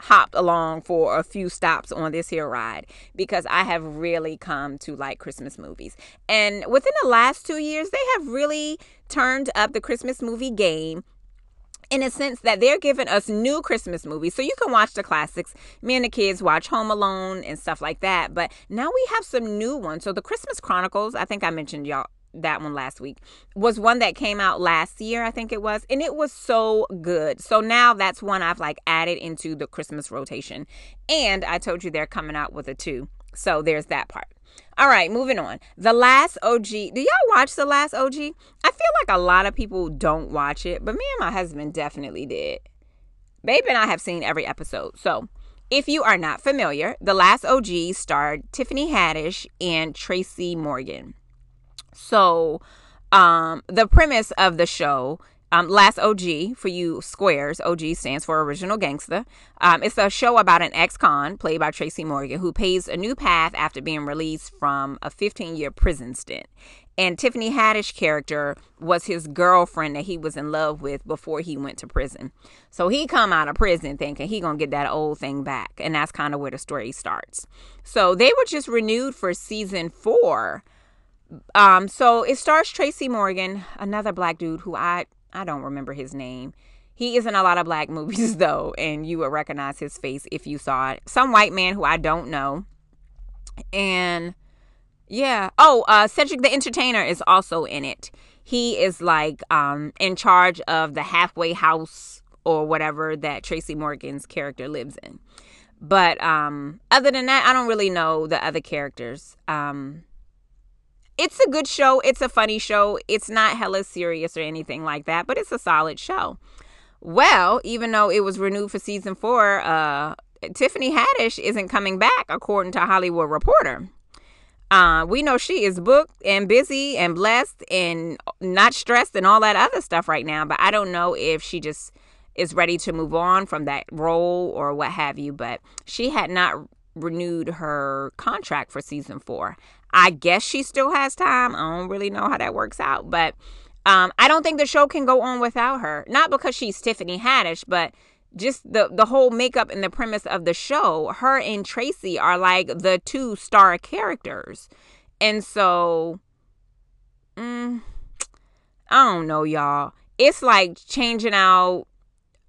hopped along for a few stops on this here ride because I have really come to like Christmas movies. And within the last two years, they have really turned up the Christmas movie game in a sense that they're giving us new Christmas movies. So you can watch the classics. Me and the kids watch Home Alone and stuff like that. But now we have some new ones. So the Christmas Chronicles, I think I mentioned y'all that one last week was one that came out last year i think it was and it was so good so now that's one i've like added into the christmas rotation and i told you they're coming out with a two so there's that part all right, moving on. The Last OG. Do y'all watch The Last OG? I feel like a lot of people don't watch it, but me and my husband definitely did. Babe and I have seen every episode. So, if you are not familiar, The Last OG starred Tiffany Haddish and Tracy Morgan. So, um, the premise of the show um, Last OG for you squares. OG stands for Original Gangsta. Um, it's a show about an ex-con played by Tracy Morgan who pays a new path after being released from a 15-year prison stint. And Tiffany Haddish character was his girlfriend that he was in love with before he went to prison. So he come out of prison thinking he gonna get that old thing back, and that's kind of where the story starts. So they were just renewed for season four. Um, so it stars Tracy Morgan, another black dude who I I don't remember his name. He is in a lot of black movies though, and you would recognize his face if you saw it. Some white man who I don't know. And yeah. Oh, uh Cedric the Entertainer is also in it. He is like um in charge of the halfway house or whatever that Tracy Morgan's character lives in. But um other than that, I don't really know the other characters. Um it's a good show. It's a funny show. It's not hella serious or anything like that, but it's a solid show. Well, even though it was renewed for season four, uh, Tiffany Haddish isn't coming back, according to Hollywood Reporter. Uh, we know she is booked and busy and blessed and not stressed and all that other stuff right now, but I don't know if she just is ready to move on from that role or what have you. But she had not renewed her contract for season four. I guess she still has time. I don't really know how that works out, but um, I don't think the show can go on without her. Not because she's Tiffany Haddish, but just the the whole makeup and the premise of the show. Her and Tracy are like the two star characters, and so mm, I don't know, y'all. It's like changing out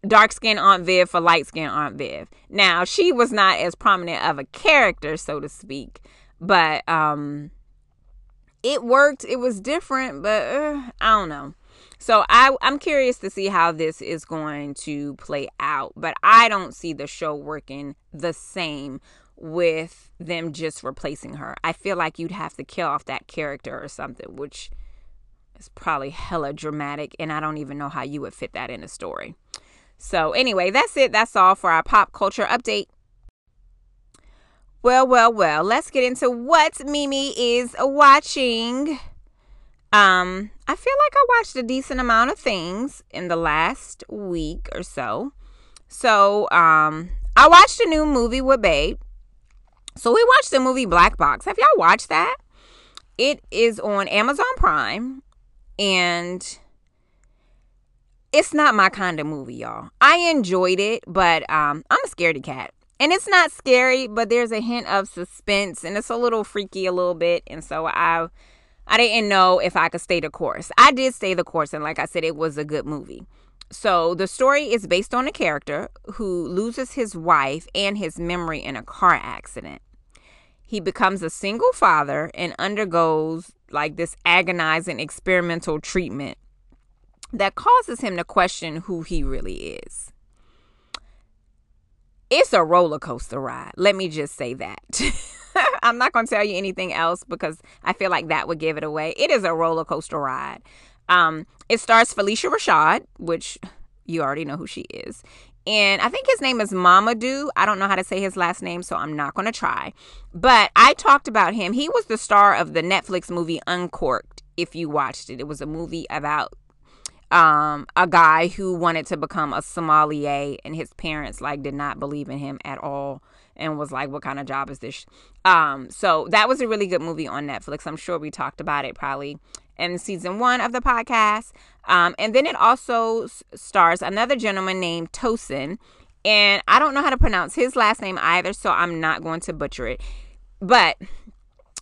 dark skinned Aunt Viv for light skinned Aunt Viv. Now she was not as prominent of a character, so to speak but um it worked. It was different but uh, i don't know. So I, i'm curious to see how this is going to play out but i don't see the show working the same with them just replacing her. I feel like you'd have to kill off that character or something which is probably hella dramatic and i don't even know how you would fit that in a story. So anyway that's it. That's all for our pop culture update well, well, well, let's get into what Mimi is watching. Um, I feel like I watched a decent amount of things in the last week or so. So, um, I watched a new movie with Babe, So we watched the movie Black Box. Have y'all watched that? It is on Amazon Prime and it's not my kind of movie, y'all. I enjoyed it, but um, I'm a scaredy cat. And it's not scary, but there's a hint of suspense and it's a little freaky a little bit. And so I I didn't know if I could stay the course. I did stay the course, and like I said, it was a good movie. So the story is based on a character who loses his wife and his memory in a car accident. He becomes a single father and undergoes like this agonizing experimental treatment that causes him to question who he really is. It's a roller coaster ride. Let me just say that. I'm not going to tell you anything else because I feel like that would give it away. It is a roller coaster ride. Um, it stars Phylicia Rashad, which you already know who she is. And I think his name is Mamoudou. I don't know how to say his last name, so I'm not going to try. But I talked about him. He was the star of the Netflix movie Uncorked, if you watched it. It was a movie about um, a guy who wanted to become a sommelier, and his parents like did not believe in him at all and was like, "What kind of job is this?" Um, so that was a really good movie on Netflix. I'm sure we talked about it probably in season one of the podcast. Um, and then it also stars another gentleman named Tosin, and I don't know how to pronounce his last name either, so I'm not going to butcher it. But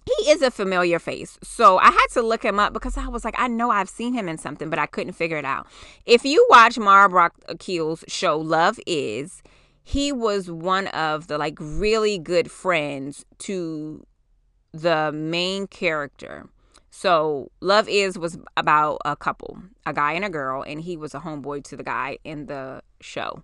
he is a familiar face. So I had to look him up because I was like, I know I've seen him in something, but I couldn't figure it out. If you watch Mara Brock Akil's show Love Is, he was one of the like really good friends to the main character. So Love Is was about a couple, a guy and a girl, and he was a homeboy to the guy in the show.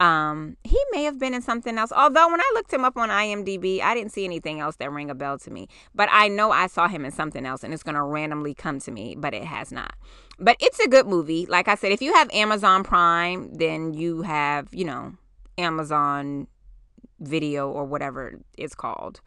Um, he may have been in something else. Although when I looked him up on IMDb, I didn't see anything else that rang a bell to me. But I know I saw him in something else and it's gonna randomly come to me, but it has not. But it's a good movie. Like I said, if you have Amazon Prime, then you have, you know, Amazon video or whatever it's called.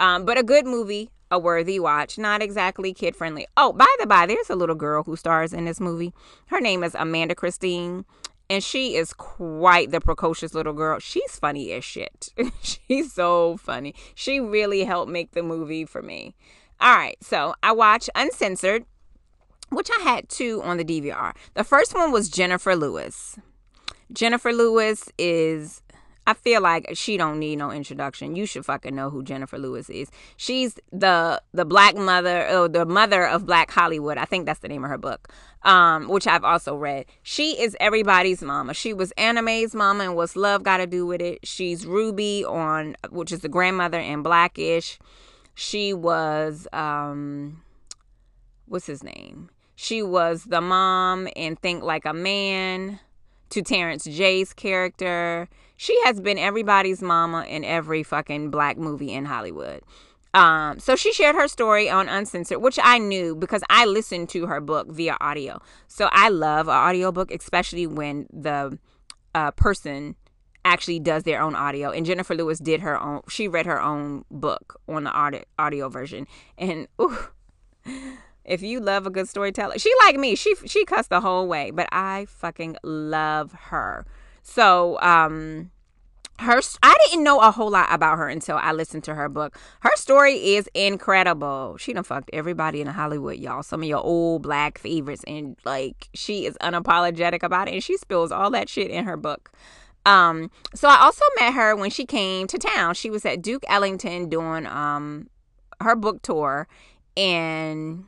Um, but a good movie, a worthy watch, not exactly kid friendly. Oh, by the by, there's a little girl who stars in this movie. Her name is Amanda Christine and she is quite the precocious little girl. She's funny as shit. She's so funny. She really helped make the movie for me. All right, so I watched Uncensored, which I had two on the DVR. The first one was Jenifer Lewis. Jenifer Lewis is I feel like she don't need no introduction. You should fucking know who Jenifer Lewis is. She's the the black mother or the mother of Black Hollywood. I think that's the name of her book. Um, which I've also read. She is everybody's mama. She was Anna Mae's mama and what's love got to do with it. She's Ruby on which is the grandmother in Blackish. She was um what's his name? She was the mom in Think Like a Man to Terrence J's character. She has been everybody's mama in every fucking black movie in Hollywood. Um, so she shared her story on Uncensored, which I knew because I listened to her book via audio. So I love an audiobook, especially when the uh, person actually does their own audio. And Jenifer Lewis did her own, she read her own book on the audio, audio version. And ooh, if you love a good storyteller, she like me, she she cussed the whole way, but I fucking love her. So, um, her I didn't know a whole lot about her until I listened to her book. Her story is incredible. She done fucked everybody in Hollywood, y'all. Some of your old black favorites, and like she is unapologetic about it, and she spills all that shit in her book. Um, so I also met her when she came to town. She was at Duke Ellington doing um her book tour, and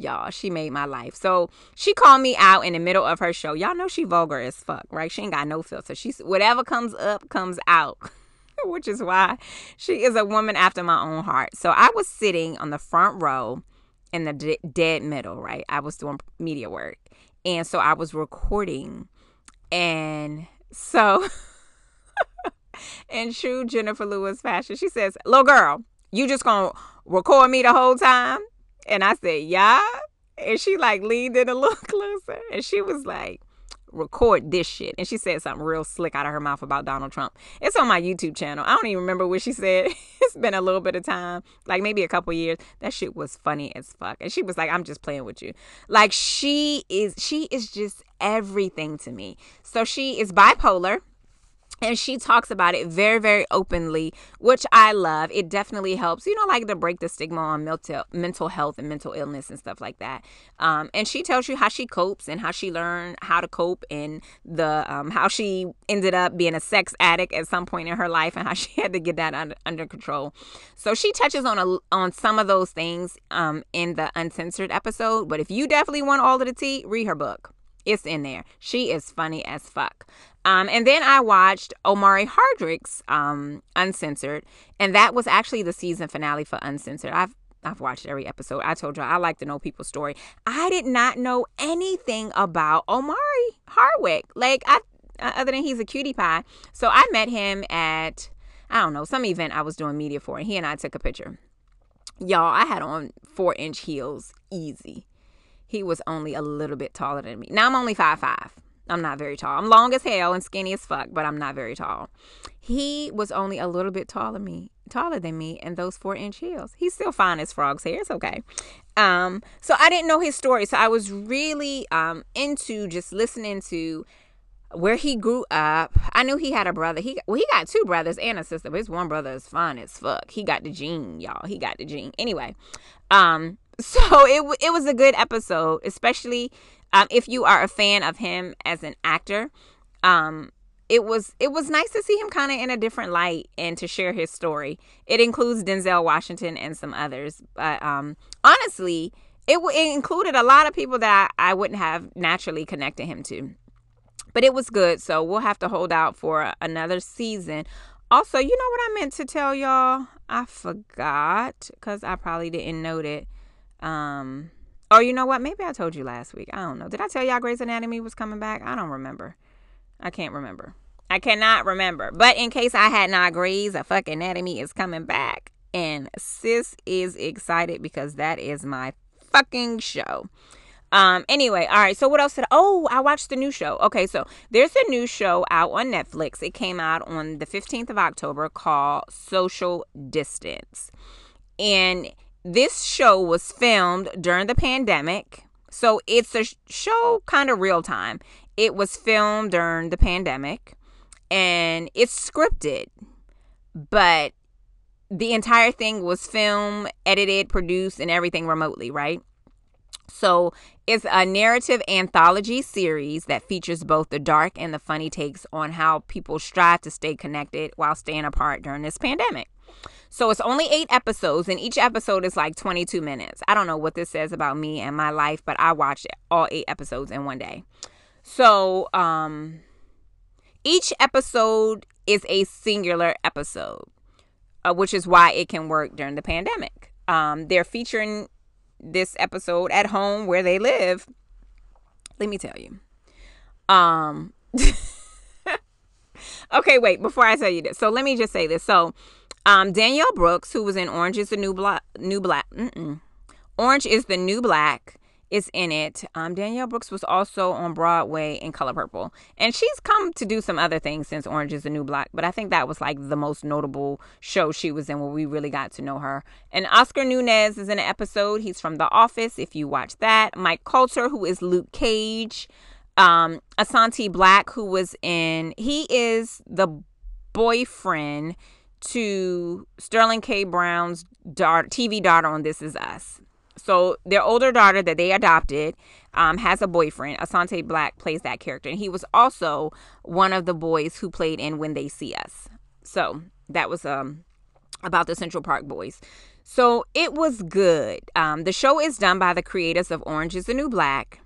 y'all she made my life. So she called me out in the middle of her show. Y'all know she vulgar as fuck right? She ain't got no filter. She's whatever comes up comes out which is why she is a woman after my own heart. So i was sitting on the front row in the d- dead middle right? I was doing media work. And so i was recording. And so in true jenifer lewis fashion she says little girl you just gonna record me the whole time and I said, Yeah. And she like leaned in a little closer and she was like, record this shit. And she said something real slick out of her mouth about Donald Trump. It's on my YouTube channel. I don't even remember what she said. it's been a little bit of time, like maybe a couple years. That shit was funny as fuck. And she was like, I'm just playing with you. Like she is she is just everything to me. So she is bipolar. And she talks about it very very openly which i love. It definitely helps you know like to break the stigma on mental mental health and mental illness and stuff like that. Um, and she tells you how she copes and how she learned how to cope and the um, how she ended up being a sex addict at some point in her life and how she had to get that under, under control. So she touches on a, on some of those things um, in the uncensored episode. But if you definitely want all of the tea read her book. It's in there. She is funny as fuck. Um, and then I watched Omari Hardwick's um, Uncensored, and that was actually the season finale for Uncensored. I've I've watched every episode. I told y'all I like to know people's story. I did not know anything about Omari Hardwick. Like I, uh, other than he's a cutie pie. So I met him at I don't know some event I was doing media for, and he and I took a picture. Y'all, I had on four inch heels, easy. He was only a little bit taller than me. Now I'm only five five. I'm not very tall. I'm long as hell and skinny as fuck, but I'm not very tall. He was only a little bit taller me, taller than me, and those four inch heels. He's still fine as frog's hair. It's okay. Um, so I didn't know his story, so I was really um into just listening to where he grew up. I knew he had a brother. He well, he got two brothers and a sister, but his one brother is fine as fuck. He got the gene, y'all. He got the gene. Anyway, um, so it it was a good episode, especially um, if you are a fan of him as an actor, um, it was it was nice to see him kind of in a different light and to share his story. It includes Denzel Washington and some others, but um, honestly, it, it included a lot of people that I wouldn't have naturally connected him to. But it was good, so we'll have to hold out for another season. Also, you know what I meant to tell y'all? I forgot because I probably didn't note it. Um, or you know what? Maybe I told you last week. I don't know. Did I tell y'all Grey's Anatomy was coming back? I don't remember. I can't remember. I cannot remember. But in case I had not Grey's, a fucking Anatomy is coming back. And sis is excited because that is my fucking show. Um, anyway, all right. So what else did I, oh, I watched the new show. Okay, so there's a new show out on Netflix. It came out on the 15th of October called Social Distance. And this show was filmed during the pandemic. So it's a show kind of real time. It was filmed during the pandemic and it's scripted, but the entire thing was filmed, edited, produced, and everything remotely, right? So it's a narrative anthology series that features both the dark and the funny takes on how people strive to stay connected while staying apart during this pandemic. So it's only eight episodes, and each episode is like 22 minutes. I don't know what this says about me and my life, but I watched all eight episodes in one day. So, um, each episode is a singular episode, uh, which is why it can work during the pandemic. Um, they're featuring this episode at home where they live. Let me tell you. Um, okay, wait, before I tell you this. So let me just say this. So, um, Danielle Brooks, who was in Orange is the New Black, New Black, mm-mm. Orange is the New Black, is in it. Um, Danielle Brooks was also on Broadway in Color Purple, and she's come to do some other things since Orange is the New Black. But I think that was like the most notable show she was in where we really got to know her. And Oscar Nunez is in an episode. He's from The Office. If you watch that, Mike Colter, who is Luke Cage, um, Asante Blackk, who was in. He is the boyfriend to Sterling K. Brown's daughter, TV daughter on This Is Us. So their older daughter that they adopted um, has a boyfriend. Asante Blackk plays that character, and he was also one of the boys who played in When They See Us. So that was um about the Central Park Boys. So it was good. Um, the show is done by the creators of Orange Is the New Black.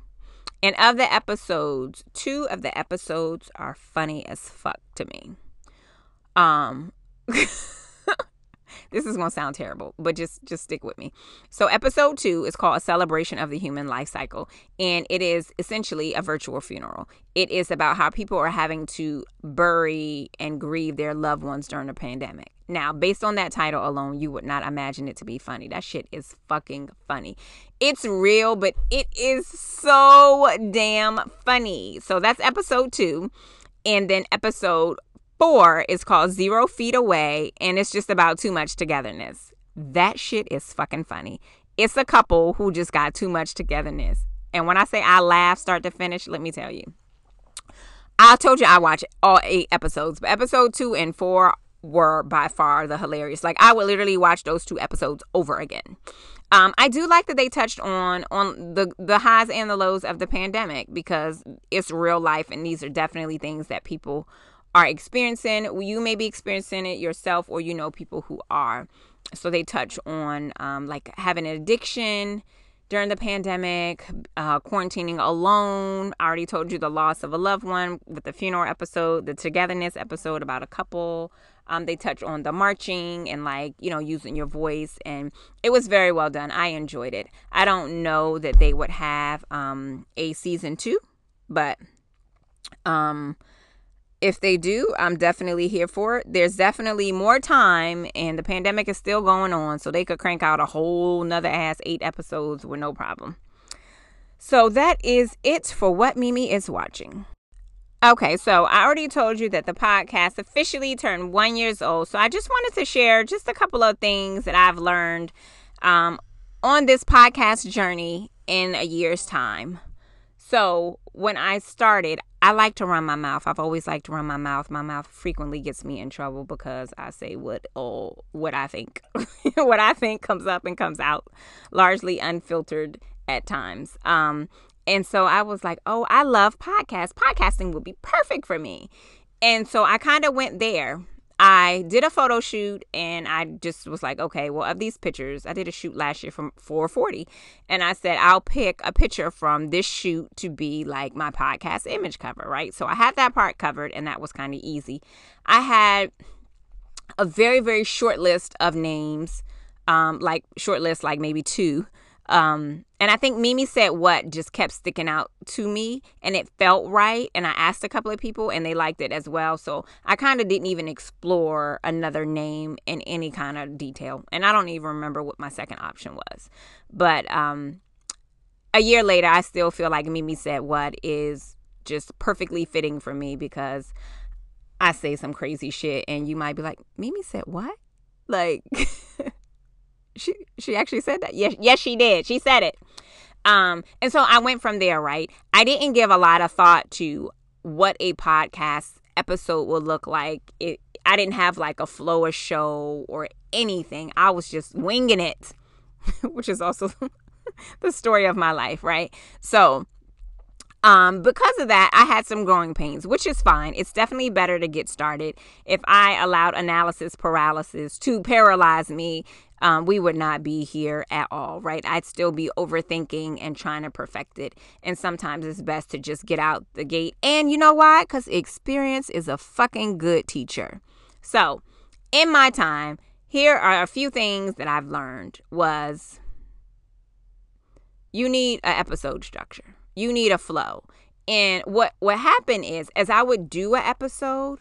And of the episodes, two of the episodes are funny as fuck to me. Um, this is going to sound terrible, but just just stick with me. So episode 2 is called A Celebration of the Human Life Cycle, and it is essentially a virtual funeral. It is about how people are having to bury and grieve their loved ones during the pandemic. Now, based on that title alone, you would not imagine it to be funny. That shit is fucking funny. It's real, but it is so damn funny. So that's episode 2. And then episode four is called Zero Feet Away, and it's just about too much togetherness. That shit is fucking funny. It's a couple who just got too much togetherness. And when I say I laugh start to finish, let me tell you. I told you I watched all eight episodes, but episode two and four were by far the hilarious. Like I would literally watch those two episodes over again. Um, I do like that they touched on on the the highs and the lows of the pandemic because it's real life and these are definitely things that people are experiencing. You may be experiencing it yourself or you know people who are. So they touch on um, like having an addiction during the pandemic, uh, quarantining alone. I already told you the loss of a loved one with the funeral episode, the togetherness episode about a couple. Um, they touch on the marching and like you know using your voice, and it was very well done. I enjoyed it. I don't know that they would have um, a season two, but um, if they do, I'm definitely here for it. There's definitely more time, and the pandemic is still going on, so they could crank out a whole nother ass eight episodes with no problem. So that is it for what Mimi is watching. Okay, so I already told you that the podcast officially turned one years old. So I just wanted to share just a couple of things that I've learned um, on this podcast journey in a year's time. So when I started, I like to run my mouth. I've always liked to run my mouth. My mouth frequently gets me in trouble because I say what oh what I think. what I think comes up and comes out largely unfiltered at times. Um and so I was like, "Oh, I love podcasts. Podcasting would be perfect for me." And so I kind of went there I did a photo shoot and I just was like, okay, well, of these pictures, I did a shoot last year from 440. And I said, I'll pick a picture from this shoot to be like my podcast image cover, right? So I had that part covered and that was kind of easy. I had a very, very short list of names, um, like short list, like maybe two um, and I think Mimi said what just kept sticking out to me and it felt right. And I asked a couple of people and they liked it as well. So I kind of didn't even explore another name in any kind of detail. And I don't even remember what my second option was. But um, a year later, I still feel like Mimi said what is just perfectly fitting for me because I say some crazy shit and you might be like, Mimi said what? Like, she she actually said that. Yes, yes, she did. She said it. Um, and so I went from there, right? I didn't give a lot of thought to what a podcast episode would look like. It I didn't have like a flow of show or anything. I was just winging it, which is also the story of my life, right? So um, because of that, I had some growing pains, which is fine. It's definitely better to get started. If I allowed analysis paralysis to paralyze me, um, we would not be here at all, right? I'd still be overthinking and trying to perfect it. And sometimes it's best to just get out the gate. And you know why? Because experience is a fucking good teacher. So, in my time, here are a few things that I've learned was you need an episode structure. You need a flow. And what what happened is as I would do an episode,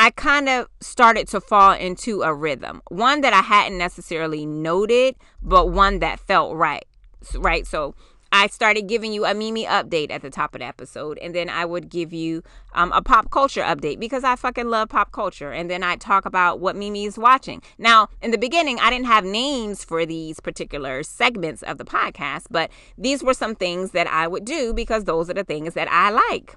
I kind of started to fall into a rhythm, one that I hadn't necessarily noted, but one that felt right. Right. So I started giving you a Mimi update at the top of the episode, and then I would give you um, a pop culture update because I fucking love pop culture. And then I'd talk about what Mimi is watching. Now, in the beginning, I didn't have names for these particular segments of the podcast, but these were some things that I would do because those are the things that I like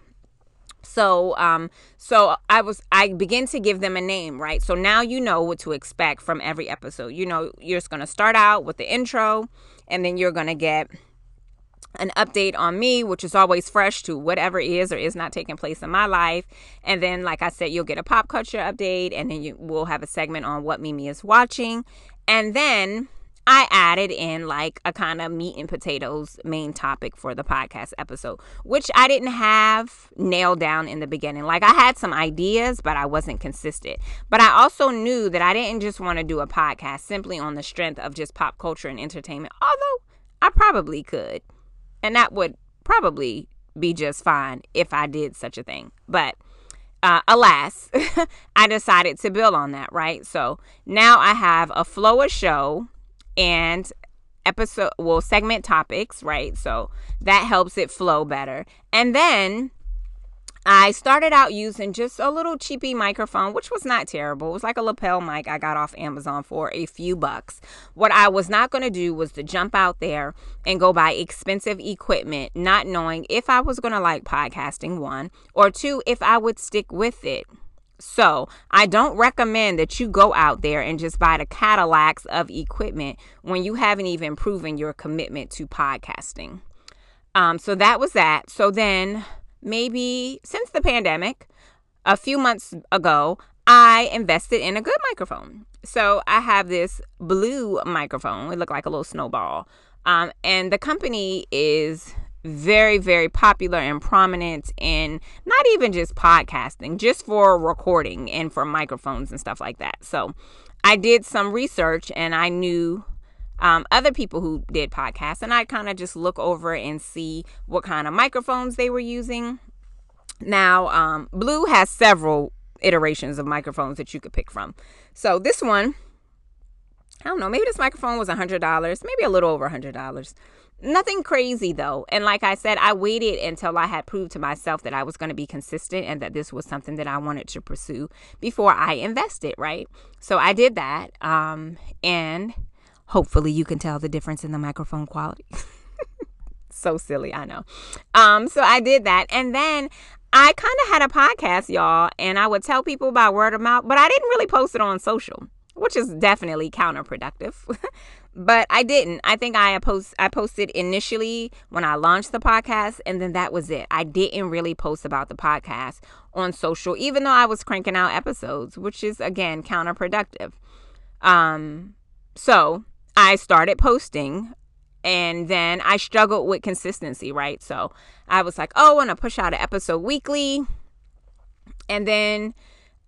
so um so i was i begin to give them a name right so now you know what to expect from every episode you know you're just going to start out with the intro and then you're going to get an update on me, which is always fresh to whatever is or is not taking place in my life. And then, like I said, you'll get a pop culture update, and then you will have a segment on what Mimi is watching. And then I added in like a kind of meat and potatoes main topic for the podcast episode, which I didn't have nailed down in the beginning. Like I had some ideas, but I wasn't consistent. But I also knew that I didn't just want to do a podcast simply on the strength of just pop culture and entertainment, although I probably could. And that would probably be just fine if I did such a thing. But uh, alas, I decided to build on that, right? So now I have a flow of show and episode well segment topics right so that helps it flow better and then I started out using just a little cheapy microphone, which was not terrible. It was like a lapel mic I got off Amazon for a few bucks. What I was not going to do was to jump out there and go buy expensive equipment, not knowing if I was going to like podcasting, one, or two, if I would stick with it. So, I don't recommend that you go out there and just buy the Cadillacs of equipment when you haven't even proven your commitment to podcasting. Um, so that was that. So then maybe since the pandemic, a few months ago, I invested in a good microphone. So I have this blue microphone. It looked like a little snowball. Um, and the company is very, very popular and prominent in not even just podcasting, just for recording and for microphones and stuff like that. So I did some research and I knew um, other people who did podcasts, and I kind of just look over and see what kind of microphones they were using. Now, um, Blue has several iterations of microphones that you could pick from. So this one, I don't know, maybe this microphone was a $100, maybe a little over a $100. Nothing crazy though. And like I said, I waited until I had proved to myself that I was going to be consistent and that this was something that I wanted to pursue before I invested, right? So I did that. Um, and Hopefully, you can tell the difference in the microphone quality. so silly, I know. Um, so I did that. And then I kind of had a podcast, y'all, and I would tell people by word of mouth, but I didn't really post it on social, which is definitely counterproductive. but I didn't. I think I post I posted initially when I launched the podcast, and then that was it. I didn't really post about the podcast on social, even though I was cranking out episodes, which is again counterproductive. Um, so I started posting and then I struggled with consistency, right? So I was like, oh, I want to push out an episode weekly. And then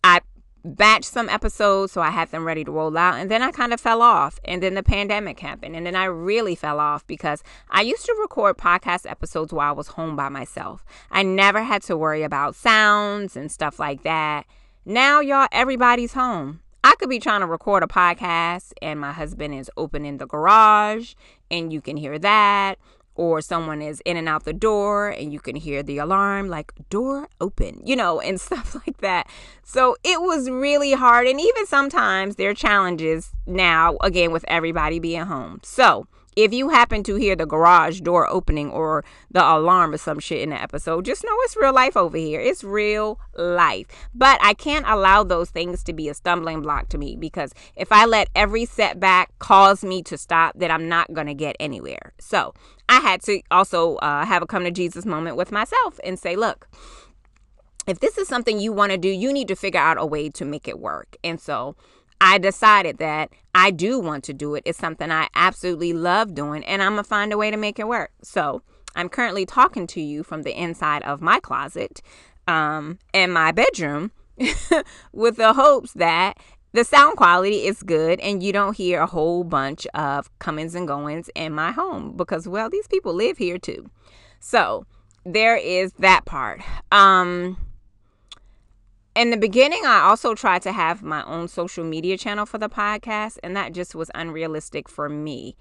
I batched some episodes so I had them ready to roll out. And then I kind of fell off. And then the pandemic happened. And then I really fell off because I used to record podcast episodes while I was home by myself. I never had to worry about sounds and stuff like that. Now, y'all, everybody's home. I could be trying to record a podcast and my husband is opening the garage and you can hear that. Or someone is in and out the door and you can hear the alarm, like door open, you know, and stuff like that. So it was really hard. And even sometimes there are challenges now, again, with everybody being home. So if you happen to hear the garage door opening or the alarm or some shit in the episode, just know it's real life over here. It's real life. But I can't allow those things to be a stumbling block to me because if I let every setback cause me to stop, then I'm not going to get anywhere. So I had to also uh, have a come to Jesus moment with myself and say, look, if this is something you want to do, you need to figure out a way to make it work. And so I decided that I do want to do it. It's something I absolutely love doing, and I'm going to find a way to make it work. So I'm currently talking to you from the inside of my closet um, and my bedroom with the hopes that the sound quality is good and you don't hear a whole bunch of comings and goings in my home because, well, these people live here too. So there is that part. Um, in the beginning, I also tried to have my own social media channel for the podcast, and that just was unrealistic for me.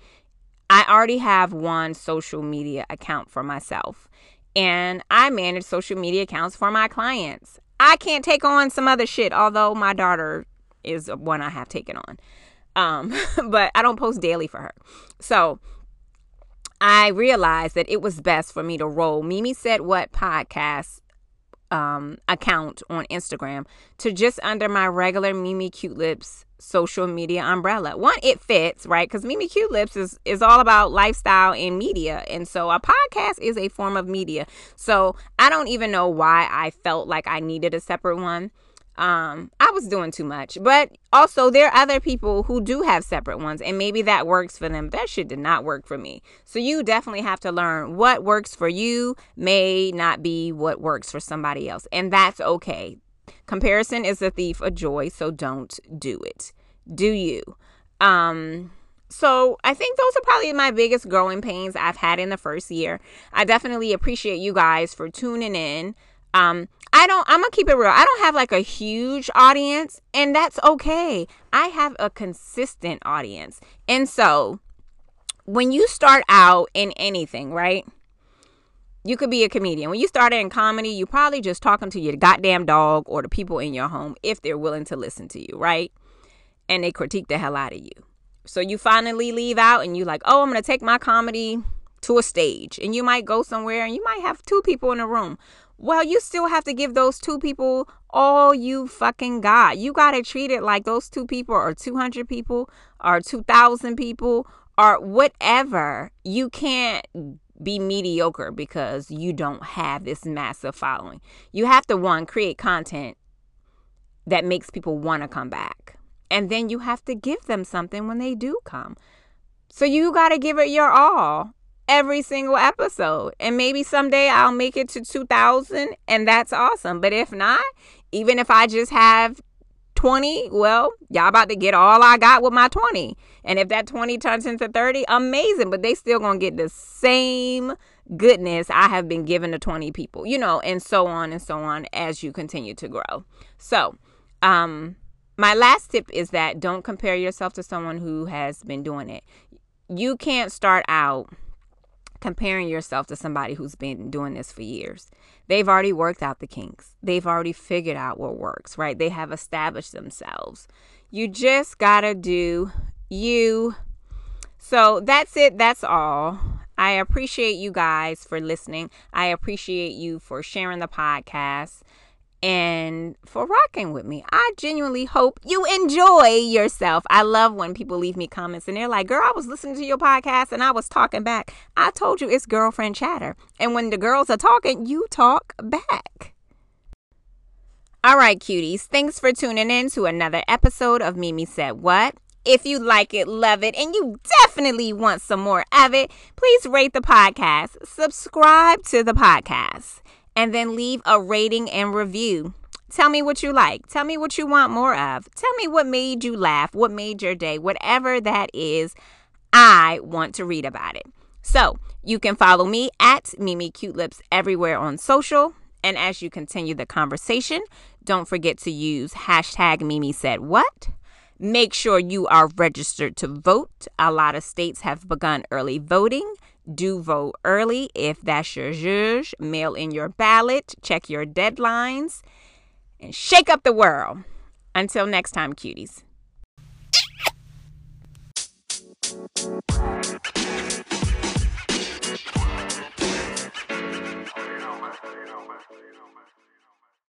I already have one social media account for myself, and I manage social media accounts for my clients. I can't take on some other shit, although my daughter is one I have taken on. Um, but I don't post daily for her. So I realized that it was best for me to roll Mimi Said What podcast um, account on Instagram to just under my regular Mimi Cute Lips social media umbrella. One, it fits, right? Because Mimi Cute Lips is, is all about lifestyle and media. And so a podcast is a form of media. So I don't even know why I felt like I needed a separate one um i was doing too much. But also there are other people who do have separate ones and maybe that works for them. That shit did not work for me. So you definitely have to learn what works for you may not be what works for somebody else and that's okay. Comparison is a thief of joy so don't do it. Do you? Um so I think those are probably my biggest growing pains I've had in the first year. I definitely appreciate you guys for tuning in. Um, I don't, I'm gonna keep it real. I don't have like a huge audience, and that's okay. I have a consistent audience. And so when you start out in anything, right? you could be a comedian. When you started in comedy, you probably just talking to your goddamn dog or the people in your home if they're willing to listen to you, right? And they critique the hell out of you. So you finally leave out and you like, oh, I'm gonna take my comedy to a stage. And you might go somewhere and you might have two people in a room. Well, you still have to give those two people all you fucking got. You got to treat it like those two people are 200 people or 2,000 people or whatever. You can't be mediocre because you don't have this massive following. You have to one create content that makes people want to come back. And then you have to give them something when they do come. So you got to give it your all every single episode. And maybe someday I'll make it to 2000 and that's awesome. But if not, even if I just have 20, well, y'all about to get all I got with my 20. And if that 20 turns into 30, amazing. But they still going to get the same goodness I have been given to 20 people, you know, and so on and so on as you continue to grow. So, um, my last tip is that don't compare yourself to someone who has been doing it. You can't start out comparing yourself to somebody who's been doing this for years. They've already worked out the kinks. They've already figured out what works, right? They have established themselves. You just got to do you. So that's it. That's all. I appreciate you guys for listening. I appreciate you for sharing the podcast and for rocking with me. I genuinely hope you enjoy yourself. I love when people leave me comments and they're like, Girl, I was listening to your podcast and I was talking back. I told you it's girlfriend chatter. And when the girls are talking, you talk back. All right, cuties. Thanks for tuning in to another episode of Mimi Said What. If you like it, love it, and you definitely want some more of it, please rate the podcast, subscribe to the podcast and then leave a rating and review. Tell me what you like. Tell me what you want more of. Tell me what made you laugh, what made your day, whatever that is. I want to read about it. So you can follow me at Mimi Cute Lips everywhere on social. And as you continue the conversation, don't forget to use hashtag Mimi said what. Make sure you are registered to vote. A lot of states have begun early voting. Do vote early if that's your zhuzh. Mail in your ballot, check your deadlines, and shake up the world. Until next time, cuties.